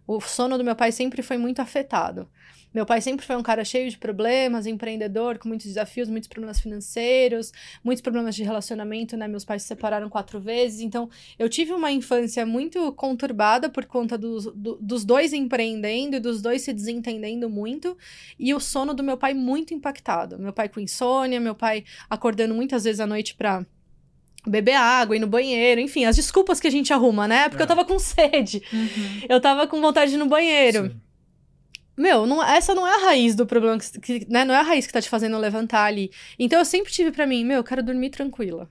O sono do meu pai sempre foi muito afetado. Meu pai sempre foi um cara cheio de problemas, empreendedor, com muitos desafios, muitos problemas financeiros, muitos problemas de relacionamento, né? Meus pais se separaram quatro vezes, então eu tive uma infância muito conturbada por conta dos, do- dos dois empreendendo e dos dois se desentendendo muito, e o sono do meu pai muito impactado. Meu pai com insônia, meu pai acordando muitas vezes à noite pra beber água, ir no banheiro, enfim, as desculpas que a gente arruma, né? Porque É. eu tava com sede, Uhum. eu tava com vontade de ir no banheiro. Sim. Meu, não- essa não é a raiz do problema, que, né? Não é a raiz que tá te fazendo levantar ali. Então eu sempre tive pra mim, meu, eu quero dormir tranquila.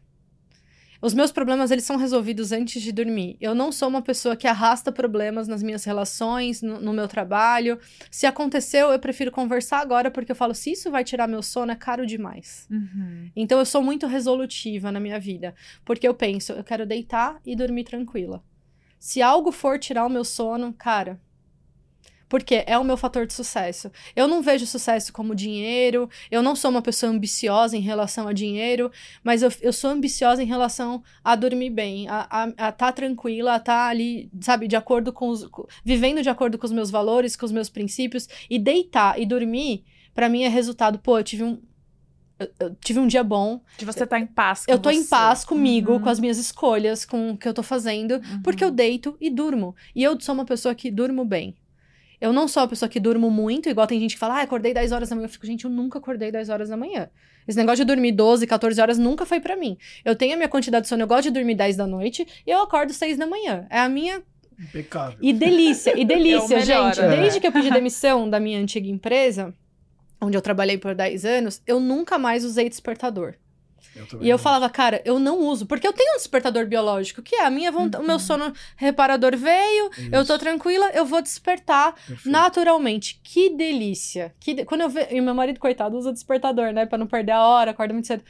Os meus problemas, eles são resolvidos antes de dormir. Eu não sou uma pessoa que arrasta problemas nas minhas relações, no, no meu trabalho. Se aconteceu, eu prefiro conversar agora, porque eu falo, se isso vai tirar meu sono, é caro demais. Uhum. Então eu sou muito resolutiva na minha vida, porque eu penso, eu quero deitar e dormir tranquila. Se algo for tirar o meu sono, cara, porque é o meu fator de sucesso. Eu não vejo sucesso como dinheiro, eu não sou uma pessoa ambiciosa em relação a dinheiro, mas eu, eu sou ambiciosa em relação a dormir bem, a estar tá tranquila, a estar ali, sabe, de acordo com os. com- vivendo de acordo com os meus valores, com os meus princípios, e deitar e dormir, pra mim é resultado, pô, eu tive um. eu- tive um dia bom, De você estar em paz com eu tô em você. paz comigo, Uhum. com as minhas escolhas, com o que eu tô fazendo, Uhum. porque eu deito e durmo. E eu sou uma pessoa que durmo bem. Eu não sou uma pessoa que durmo muito, igual tem gente que fala, ah, acordei 10 horas da manhã. Eu fico, gente, eu nunca acordei 10 horas da manhã. Esse negócio de dormir 12, 14 horas nunca foi pra mim. Eu tenho a minha quantidade de sono, eu gosto de dormir 10 da noite e eu acordo 6 da manhã. É a minha Impecável. e delícia, e delícia, É o melhor, gente. né? Desde que eu pedi demissão da minha antiga empresa, onde eu trabalhei por 10 anos, eu nunca mais usei despertador. Eu E eu falava, cara, eu não uso, porque eu tenho um despertador biológico, que é a minha vontade. O meu sono reparador veio, eu tô Isso, tranquila, eu vou despertar perfeito. naturalmente. Que delícia. Que de- Quando eu vejo. E meu marido, coitado, usa despertador, né? Pra não perder a hora, acorda muito cedo.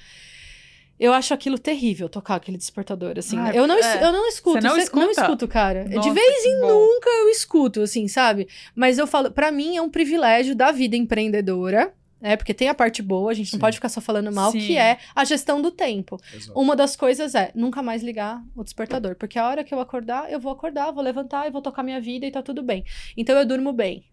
Eu acho aquilo terrível tocar aquele despertador, assim. Ah, eu, não, é. eu não escuto. Você não escuta? Não escuto, cara. de Nossa, vez que em nunca eu escuto, assim, sabe? Mas eu falo, pra mim é um privilégio da vida empreendedora. É, porque tem a parte boa, a gente Sim. não pode ficar só falando mal, Sim. que é a gestão do tempo. Exato. Uma das coisas é nunca mais ligar o despertador, porque a hora que eu acordar, eu vou acordar, vou levantar e vou tocar minha vida e tá tudo bem. Então eu durmo bem.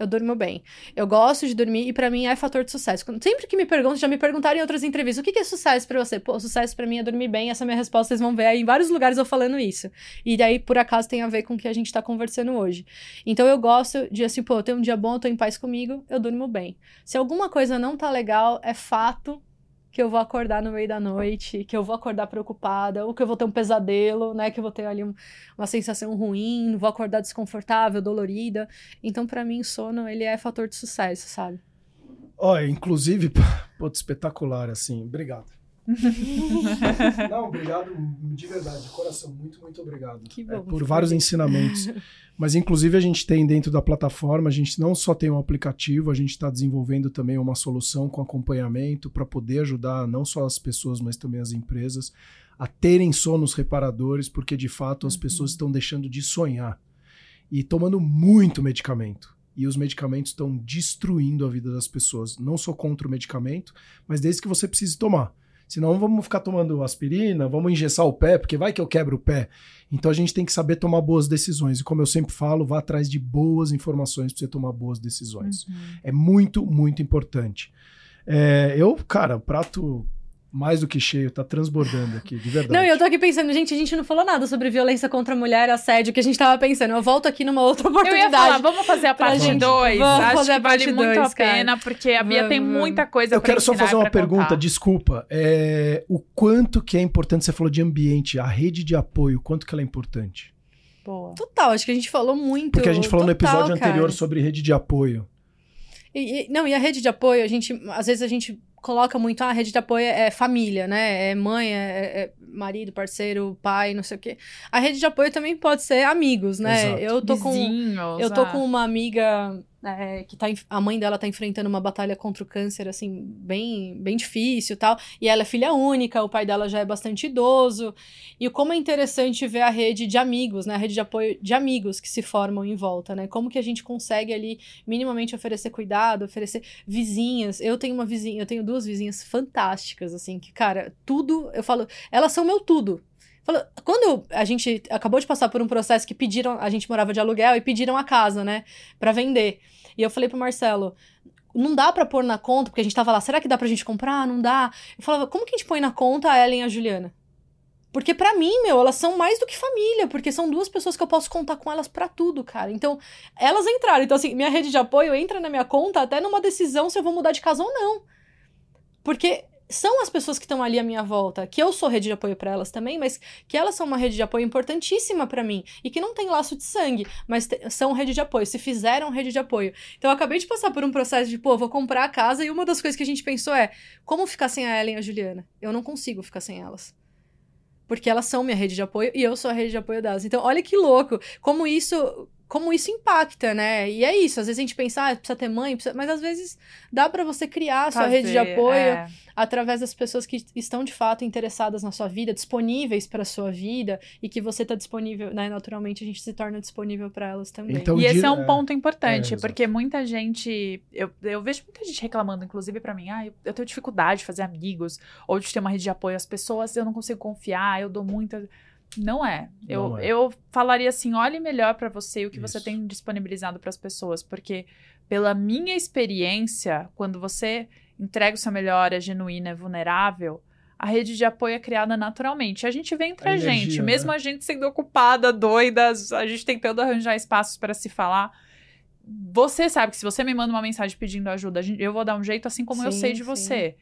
Eu durmo bem. Eu gosto de dormir e pra mim é fator de sucesso. Quando- Sempre que me perguntam, já me perguntaram em outras entrevistas, o que que é sucesso pra você? Pô, sucesso pra mim é dormir bem. Essa é minha resposta, vocês vão ver aí em vários lugares eu falando isso. E daí, por acaso, tem a ver com o que a gente tá conversando hoje. Então eu gosto de assim, pô, eu tenho um dia bom, eu tô em paz comigo, eu durmo bem. Se alguma coisa não tá legal, é fato que eu vou acordar no meio da noite, que eu vou acordar preocupada, ou que eu vou ter um pesadelo, né? Que eu vou ter ali um- uma sensação ruim, vou acordar desconfortável, dolorida. Então, pra mim, sono, ele é fator de sucesso, sabe? Olha, inclusive, pô, espetacular, assim. Obrigado. Não, obrigado de verdade, de coração. Muito, muito obrigado. Que É, bom, por fico vários ensinamentos. Mas, inclusive, a gente tem dentro da plataforma, a gente não só tem um aplicativo, a gente está desenvolvendo também uma solução com acompanhamento para poder ajudar não só as pessoas, mas também as empresas a terem sonos reparadores, porque de fato as Uhum. pessoas estão deixando de sonhar e tomando muito medicamento. E os medicamentos estão destruindo a vida das pessoas. Não sou contra o medicamento, mas desde que você precise tomar. Senão vamos ficar tomando aspirina, vamos engessar o pé, porque vai que eu quebro o pé. Então a gente tem que saber tomar boas decisões. E como eu sempre falo, vá atrás de boas informações para você tomar boas decisões. Uhum. É muito, muito importante. É, eu, cara, o prato mais do que cheio, tá transbordando aqui, de verdade. Não, e eu tô aqui pensando, gente, a gente não falou nada sobre violência contra a mulher, assédio, que a gente tava pensando. Eu volto aqui numa outra Eu oportunidade. ia falar, vamos fazer a parte gente. 2. Vamos Acho fazer que vale muito dois, a pena, porque a Bia Vamos, tem muita coisa Eu quero só fazer uma pergunta, contar. desculpa. É, o quanto que é importante, você falou de ambiente, a rede de apoio, quanto que ela é importante? Boa. Total, acho que a gente falou muito. Porque a gente falou no total, episódio anterior cara. sobre rede de apoio. E, e- não, e a rede de apoio, a gente, às vezes a gente coloca muito, ah, a rede de apoio é família, né? É mãe, é, é marido, parceiro, pai, não sei o quê. A rede de apoio também pode ser amigos, né? Exato. Eu tô Vizinhos, com eu tô ah. com uma amiga é, que tá, a mãe dela tá enfrentando uma batalha contra o câncer, assim, bem, bem difícil tal. E ela é filha única, o pai dela já é bastante idoso. E como é interessante ver a rede de amigos, né? A rede de apoio de amigos que se formam em volta, né? Como que a gente consegue ali minimamente oferecer cuidado, oferecer vizinhas. Eu tenho uma vizinha, eu tenho duas vizinhas fantásticas, assim, que, cara, tudo, eu falo, elas são meu tudo. Falo- Quando a gente acabou de passar por um processo que pediram, a gente morava de aluguel e pediram a casa, né, Pra vender. E eu falei pro Marcelo, não dá pra pôr na conta, porque a gente tava lá, será que dá pra gente comprar? Não dá. Eu falava, como que a gente põe na conta a Ellen e a Juliana? Porque pra mim, meu, elas são mais do que família, porque são duas pessoas que eu posso contar com elas pra tudo, cara. Então, elas entraram. Então, assim, minha rede de apoio entra na minha conta até numa decisão se eu vou mudar de casa ou não. Porque são as pessoas que estão ali à minha volta, que eu sou rede de apoio pra elas também, mas que elas são uma rede de apoio importantíssima pra mim e que não tem laço de sangue, mas são rede de apoio, se fizeram rede de apoio. Então eu acabei de passar por um processo de, pô, vou comprar a casa e uma das coisas que a gente pensou é, como ficar sem a Ellen e a Juliana? Eu não consigo ficar sem elas. Porque elas são minha rede de apoio e eu sou a rede de apoio delas. Então, olha que louco, como isso, como isso impacta, né? E é isso, às vezes a gente pensa, ah, precisa ter mãe, precisa... mas às vezes dá pra você criar a sua rede de Fazer, apoio é. através das pessoas que estão de fato interessadas na sua vida, disponíveis para sua vida e que você tá disponível, né? Naturalmente a gente se torna disponível para elas também. Então, e esse é um é, ponto importante, é, porque muita gente. Eu, eu vejo muita gente reclamando, inclusive pra mim, ah, eu, eu tenho dificuldade de fazer amigos, ou de ter uma rede de apoio às pessoas, eu não consigo confiar, eu dou muita. Não é. Eu, Não é. eu falaria assim: olhe melhor pra você e o que você Isso. tem disponibilizado pras pessoas, porque pela minha experiência, quando você entrega o seu melhor, é genuína, é vulnerável, a rede de apoio é criada naturalmente. A gente vê entre A a, energia, gente, né? mesmo a gente sendo ocupada, doida, a gente tentando arranjar espaços para se falar. Você sabe que se você me manda uma mensagem pedindo ajuda, eu vou dar um jeito assim como eu Sim, sei de sim. você.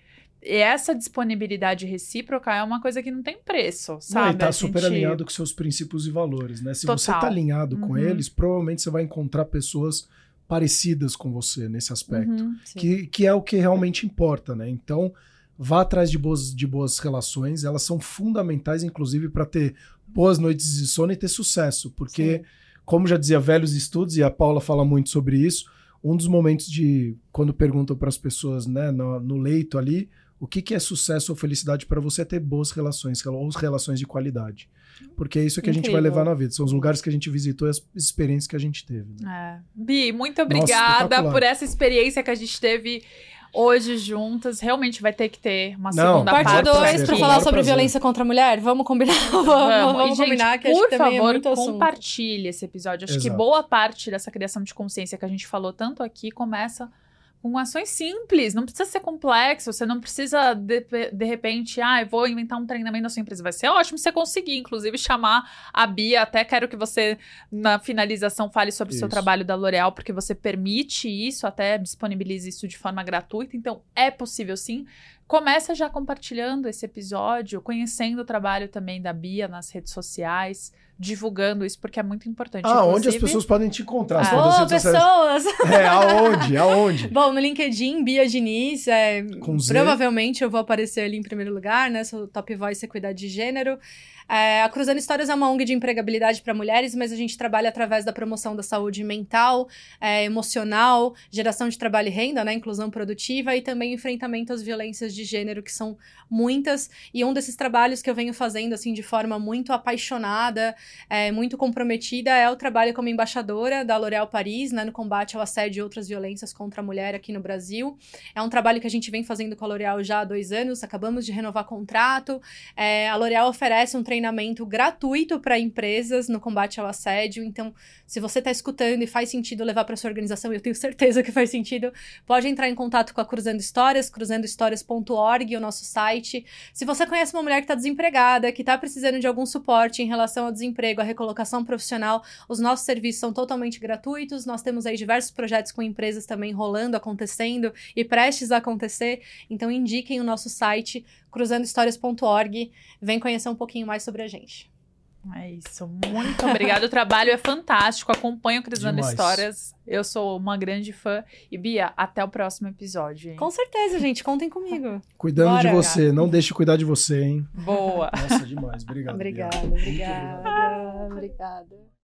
E essa disponibilidade recíproca é uma coisa que não tem preço, Não, sabe? e tá A super gente- alinhado com seus princípios e valores, né? Se você Total. tá alinhado com Uhum. eles, provavelmente você vai encontrar pessoas parecidas com você nesse aspecto. Uhum. Sim. que, que é o que realmente importa, né? Então, vá atrás de boas, de boas relações, elas são fundamentais, inclusive, para ter boas noites de sono e ter sucesso, porque, como já dizia velhos estudos, e a Paula fala muito sobre isso, um dos momentos de quando perguntam para as pessoas, né, no, no leito ali, o que, que é sucesso ou felicidade para você é ter boas relações, ou relações de qualidade. Porque é isso que a gente vai Incrível. levar na vida, são os lugares que a gente visitou e as experiências que a gente teve. né? É. Bi, muito obrigada espetacular. por essa experiência que a gente teve hoje juntas. Realmente vai ter que ter uma Não, segunda Parte Maior 2 prazer, para falar sobre prazer. violência contra a mulher? Vamos combinar? Vamos, Vamos, vamos E, gente, combinar que por que também favor, é assunto. compartilhe esse episódio. Acho que Exato. boa parte dessa criação de consciência que a gente falou tanto aqui começa com ações simples. Não precisa ser complexo. Você não precisa, de, de repente, ah, eu vou inventar um treinamento da sua empresa. Vai ser ótimo se você conseguir, inclusive, chamar a Bia. Até quero que você, na finalização, fale sobre o seu trabalho da L'Oréal, porque você permite isso, até disponibiliza isso de forma gratuita. Então, é possível sim. Começa já compartilhando esse episódio, conhecendo o trabalho também da Bia nas redes sociais, divulgando isso, porque é muito importante. Ah, onde as Inclusive, pessoas podem te encontrar? Ah. Das redes sociais. pessoas! É, aonde? Aonde? Bom, no LinkedIn, Bia Diniz, é, provavelmente eu vou aparecer ali em primeiro lugar, né? Sou top voice equidade de gênero. É, a Cruzando Histórias é uma ONG de empregabilidade para mulheres, mas a gente trabalha através da promoção da saúde mental, é, emocional, geração de trabalho e renda, né? Inclusão produtiva e também enfrentamento às violências de gênero, que são muitas. E um desses trabalhos que eu venho fazendo, assim, de forma muito apaixonada, é, muito comprometida, é o trabalho como embaixadora da L'Oréal Paris, né? No combate ao assédio e outras violências contra a mulher aqui no Brasil. É um trabalho que a gente vem fazendo com a L'Oréal já há dois anos, acabamos de renovar contrato. É, a L'Oréal oferece um treinamento gratuito para empresas no combate ao assédio. Então, se você está escutando e faz sentido levar para sua organização, eu tenho certeza que faz sentido, pode entrar em contato com a Cruzando Histórias, cruzandohistórias.org, o nosso site. Se você conhece uma mulher que está desempregada, que está precisando de algum suporte em relação ao desemprego, à recolocação profissional, os nossos serviços são totalmente gratuitos. Nós temos aí diversos projetos com empresas também rolando, acontecendo e prestes a acontecer. Então indiquem o nosso site cruzandohistórias.org. Vem conhecer um pouquinho mais sobre a gente. É isso. Muito obrigada. O trabalho é fantástico. Acompanho Crisando Demais. Histórias. Eu sou uma grande fã. E Bia, até o próximo episódio. Hein? Com certeza, gente. Contem comigo. Cuidando Bora, de você. Não deixe de cuidar de você, hein? Boa. Nossa, demais. Obrigado. Obrigada, obrigada. Obrigada.